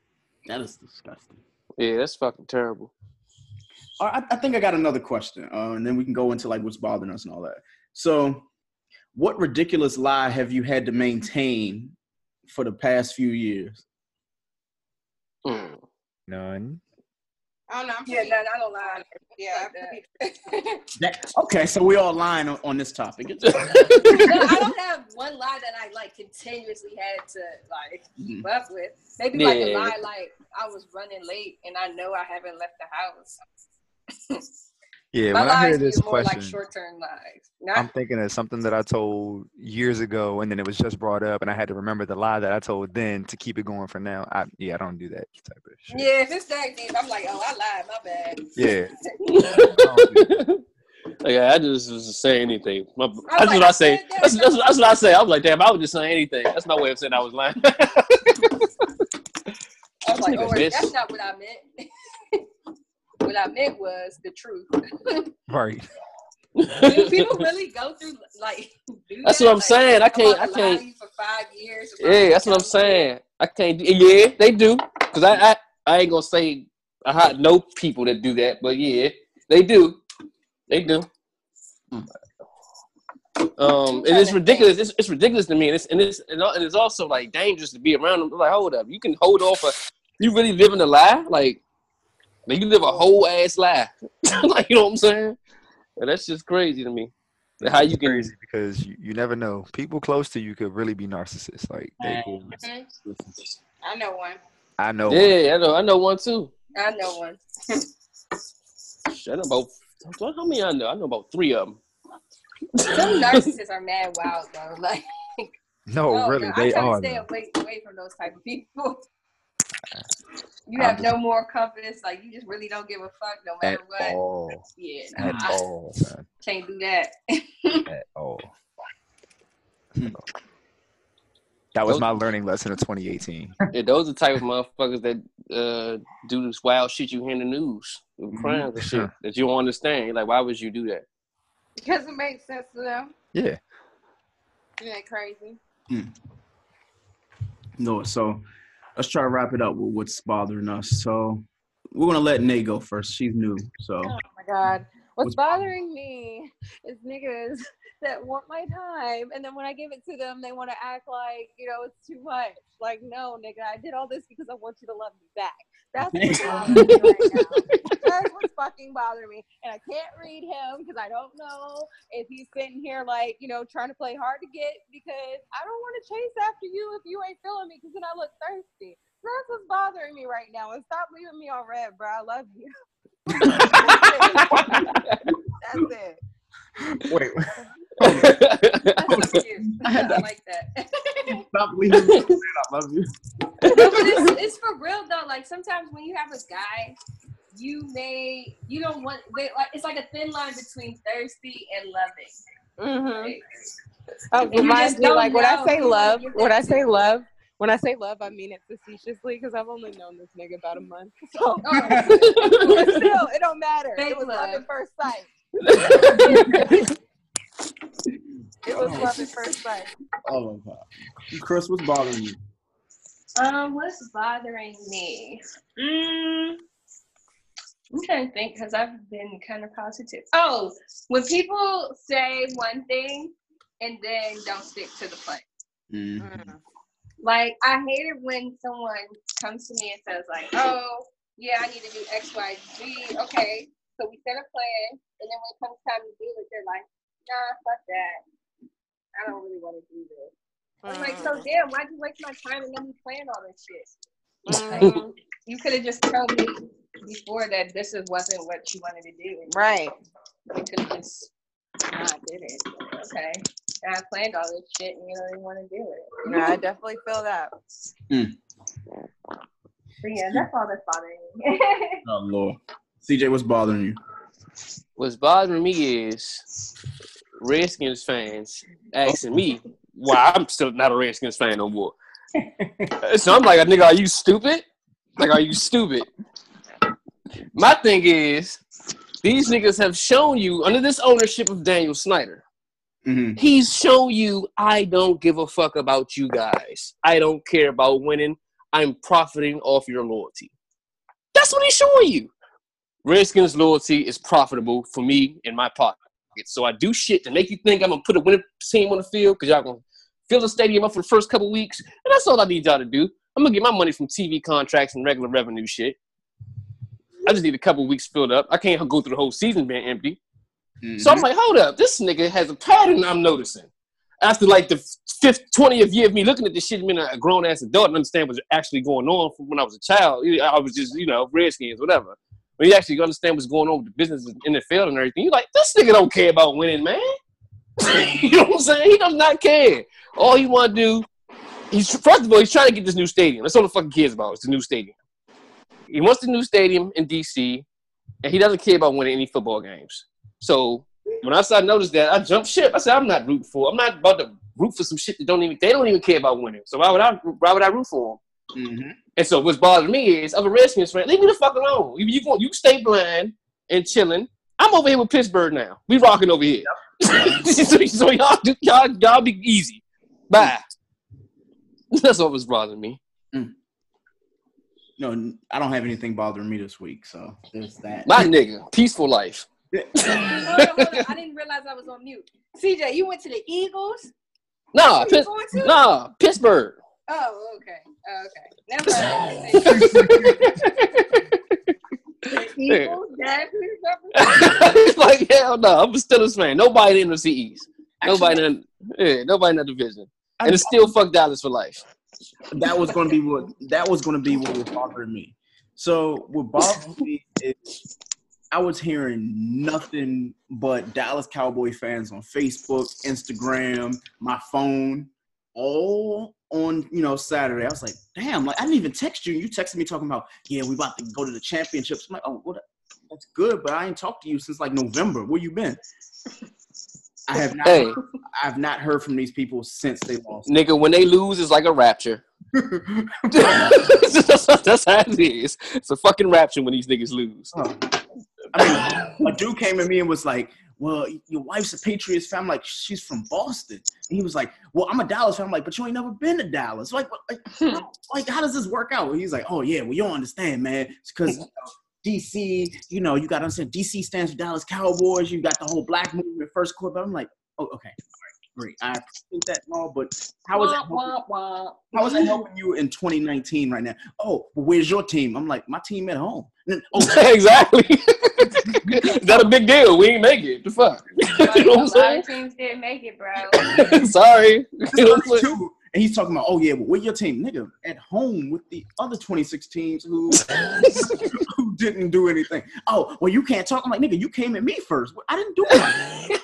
that is disgusting. Yeah, that's fucking terrible. All right, I, I think I got another question, uh, and then we can go into like what's bothering us and all that. So, what ridiculous lie have you had to maintain for the past few years? Mm. None. I don't know. I'm Yeah, pretty, no, I don't lie. yeah, Fuck That, okay, so we all lying on, on this topic. No, I don't have one lie that I like continuously had to like Mhm. keep up with. Maybe like a Yeah. lie like I was running late and I know I haven't left the house. Yeah, My when I hear this more like question, short term lies. I'm thinking of something that I told years ago, and then it was just brought up, and I had to remember the lie that I told then to keep it going for now. I yeah, I don't do that type of shit. yeah, if it's that deep, I'm like, oh, I lied. My bad. Yeah. I don't do that. Like, I just was saying anything. My, that's like, what I I say. That's, that's, that's what I say. I was like, damn, I was just saying anything. That's my way of saying I was lying. I was like, oh, that's not what I meant. what I meant was the truth. Right. Do people really go through like? Do That's that? what I'm Like, saying. I can't- I can't- for five years. yeah, that's what I'm something. saying. I can't. do Yeah, they do. Cause I, I, I ain't gonna say I ha- know people that do that, but yeah, they do. They do. Um, and it's ridiculous. It's, it's ridiculous to me, and it's and it's and it's also like dangerous to be around them. Like, hold up, you can hold off a. You really living a lie? Like, like you live a whole ass life. like, you know what I'm saying? And that's just crazy to me. Like, How you It's can? crazy because you, you never know. People close to you could really be narcissists. Like they could, Mhm. I know one. I know. Yeah, I know. I know one too. I know one. Shit, I know about. How many I know? I know about three of them. Some narcissists are mad wild though. Like, No, oh, really, no, they I try are. to stay away, away from those type of people. You have just- no more compass. Like you just really don't give a fuck, no At matter what. all. Yeah, At I all, man. can't do that. At all. That was Those- my learning lesson of 2018. Yeah, those are the type of motherfuckers that uh, do this wild shit you hear in the news, with Mhm. crimes and shit that you don't understand. You're like, why would you do that? Because it makes sense to them. Yeah. Isn't that crazy? No, so let's try to wrap it up with what's bothering us. So we're gonna let Nay go first. She's new, so Oh my god. What's bothering me is niggas that want my time, and then when I give it to them, they want to act like you know it's too much. Like, no, nigga, I did all this because I want you to love me back. That's what's bothering me right now. That's what's fucking bothering me, and I can't read him because I don't know if he's sitting here like you know trying to play hard to get because I don't want to chase after you if you ain't feeling me because then I look thirsty. That's what's bothering me right now, and stop leaving me on red, bro. I love you. That's it. Wait. That's cute. I like that. Stop leaving me. On it. I love you. no, but it's, it's for real though. Like sometimes when you have a guy, you may you don't want they, like it's like a thin line between thirsty and loving. Mm-hmm. Right? Oh, you reminds just me don't like when I say love, when I say love, when I say love, I mean it facetiously because I've only known this nigga about a month. So Oh, but still, it don't matter. Fake it was love love. at first sight. It was love at first sight. Oh my god. Chris, what's bothering you? Um, what's bothering me? Mm, I'm trying to think because I've been kind of positive. Oh, when people say one thing and then don't stick to the plan. Mm. Like I hate it when someone comes to me and says like, "Oh, yeah, I need to do X, Y, Z." Okay, so we set a plan, and then when it comes time to do it, they're like, "Nah, fuck that. I don't really want to do this." I'm like, so damn, why'd you waste my time and let me plan all this shit? Like, you could have just told me before that this is, wasn't what you wanted to do. Right. You could have just not did it. Okay. And I planned all this shit and you don't even want to do it. Yeah, I definitely feel that. Hmm. But yeah, that's all that's bothering me. Oh Lord. CJ, what's bothering you? What's bothering me is Redskins fans asking me why I'm still not a Redskins fan no more. so I'm like, a nigga, are you stupid? Like, are you stupid? My thing is, these niggas have shown you under this ownership of Daniel Snyder. Mm-hmm. He's shown you I don't give a fuck about you guys. I don't care about winning. I'm profiting off your loyalty. That's what he's showing you. Redskins loyalty is profitable for me in my pocket. So I do shit to make you think I'm gonna put a winning team on the field because y'all gonna fill the stadium up for the first couple weeks, and that's all I need y'all to do. I'm gonna get my money from TV contracts and regular revenue shit. I just need a couple weeks filled up. I can't go through the whole season being empty. So I'm mm-hmm. like, hold up, this nigga has a pattern I'm noticing. After like the fifth, twentieth year of me looking at this shit, being a grown ass adult and understand what's actually going on from when I was a child. I was just, you know, Redskins, whatever. When you actually understand what's going on with the business in the field and everything, you're like, this nigga don't care about winning, man. you know what I'm saying? He does not care. All he want to do, he's first of all, he's trying to get this new stadium. That's all the fucking cares about. It's the new stadium. He wants the new stadium in DC, and he doesn't care about winning any football games. So when I started notice that, I jumped ship. I said, I'm not rooting for. I'm not about to root for some shit that don't even they don't even care about winning. So why would I why would I root for them? Mm-hmm. And so what's bothering me is I'm a Redskins fan. Leave me the fuck alone. You you, you stay blind and chilling. I'm over here with Pittsburgh now. We rocking over here. so, so y'all do y'all y'all be easy. Bye. That's what was bothering me. No, I don't have anything bothering me this week, so there's that. My nigga, peaceful life. hold on, hold on. I didn't realize I was on mute. CJ, you went to the Eagles? Nah, Who you Pitt- going to? nah, Pittsburgh. Oh, okay. Oh, okay. Never mind. Eagles, that it's like hell no. I'm still a Steelers fan. Nobody in the NFC East. Nobody in yeah, nobody in that division. And it's still fuck Dallas for life. That was going to be what that was going to be what was bothering me. So what bothers me is I was hearing nothing but Dallas Cowboy fans on Facebook, Instagram, my phone, all on you know Saturday. I was like, damn, like I didn't even text you. You texted me talking about yeah, we about to go to the championships. I'm like, oh, what? That's good, but I ain't talked to you since like November. Where you been? I have not. Hey, I have not heard from these people since they lost. nigga, when they lose, it's like a rapture. That's how it is. It's a fucking rapture when these niggas lose. Oh. I mean, a dude came to me and was like, "Well, your wife's a Patriots fan." I'm like, "She's from Boston." And he was like, "Well, I'm a Dallas fan." I'm like, "But you ain't never been to Dallas. Like, like, hmm. like, how does this work out?" He's like, "Oh yeah, well, you don't understand, man. It's because DC, you know, you got to understand DC stands for Dallas Cowboys. You got the whole black movement first quarter. But I'm like, oh, okay, great. I appreciate that and all, but how is it helping, how is it helping you in 2019 right now? Oh, but where's your team? I'm like, my team at home. Then, oh, exactly. Is that a big deal? We ain't make it. The fuck? you know what I'm saying? teams didn't make it, bro. Sorry. You know what I'm That's saying? too. And he's talking about, oh yeah, but with your team, nigga, at home with the other 26 teams who who didn't do anything. Oh, well, you can't talk. I'm like, nigga, you came at me first. I didn't do anything.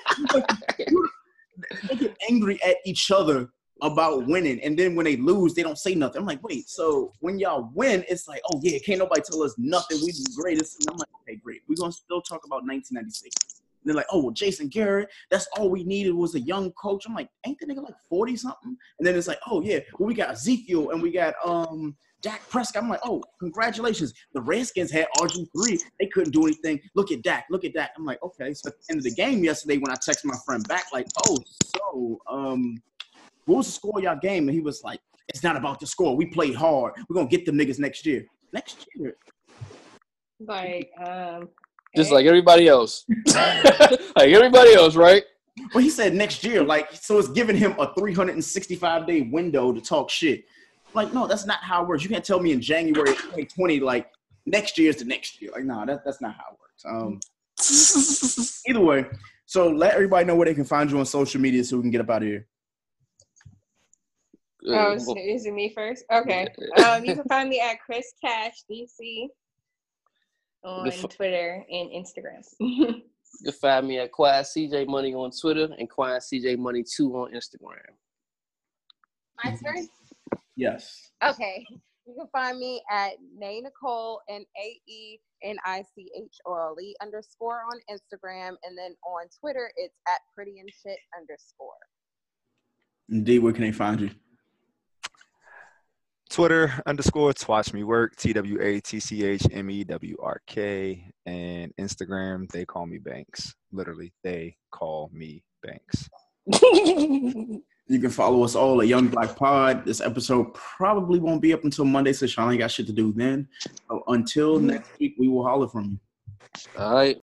they get angry at each other about winning, and then when they lose, they don't say nothing. I'm like, wait, so when y'all win, it's like, oh yeah, can't nobody tell us nothing. We the greatest. And I'm like, okay, great. We're gonna still talk about 1996. And they're like, oh, well, Jason Garrett, that's all we needed was a young coach. I'm like, ain't the nigga like 40 something? And then it's like, oh yeah, well, we got Ezekiel and we got um Dak Prescott. I'm like, oh, congratulations. The Redskins had RG3. They couldn't do anything. Look at Dak. Look at Dak. I'm like, okay. So at the end of the game yesterday, when I text my friend back, like, oh, so um, what was the score of y'all game? And he was like, it's not about the score. We played hard. We're gonna get the niggas next year. Next year. Like, um, Just like everybody else. like everybody else, right? Well, he said next year, like, so it's giving him a 365 day window to talk shit. Like, no, that's not how it works. You can't tell me in January of 2020, like, next year is the next year. Like, no, that, that's not how it works. Um, either way, so let everybody know where they can find you on social media so we can get up out of here. oh, is, is it me first? Okay. Um, you can find me at Chris Cash DC on f- Twitter and Instagram. You can find me at Quiet CJ Money on Twitter and Quiet CJ Money 2 on Instagram. My turn. Yes. Okay. You can find me at Nay Nicole N A E N I C H O L E underscore on Instagram, and then on Twitter it's at Pretty and Shit underscore. Indeed, where can they find you? Twitter underscore Twatch Me Work, T W A T C H M E W R K, and Instagram, they call me Banks. Literally, they call me Banks. You can follow us all at Young Black Pod. This episode probably won't be up until Monday, so Sean ain't got shit to do then. So until mm-hmm. next week, we will holler from you. All right.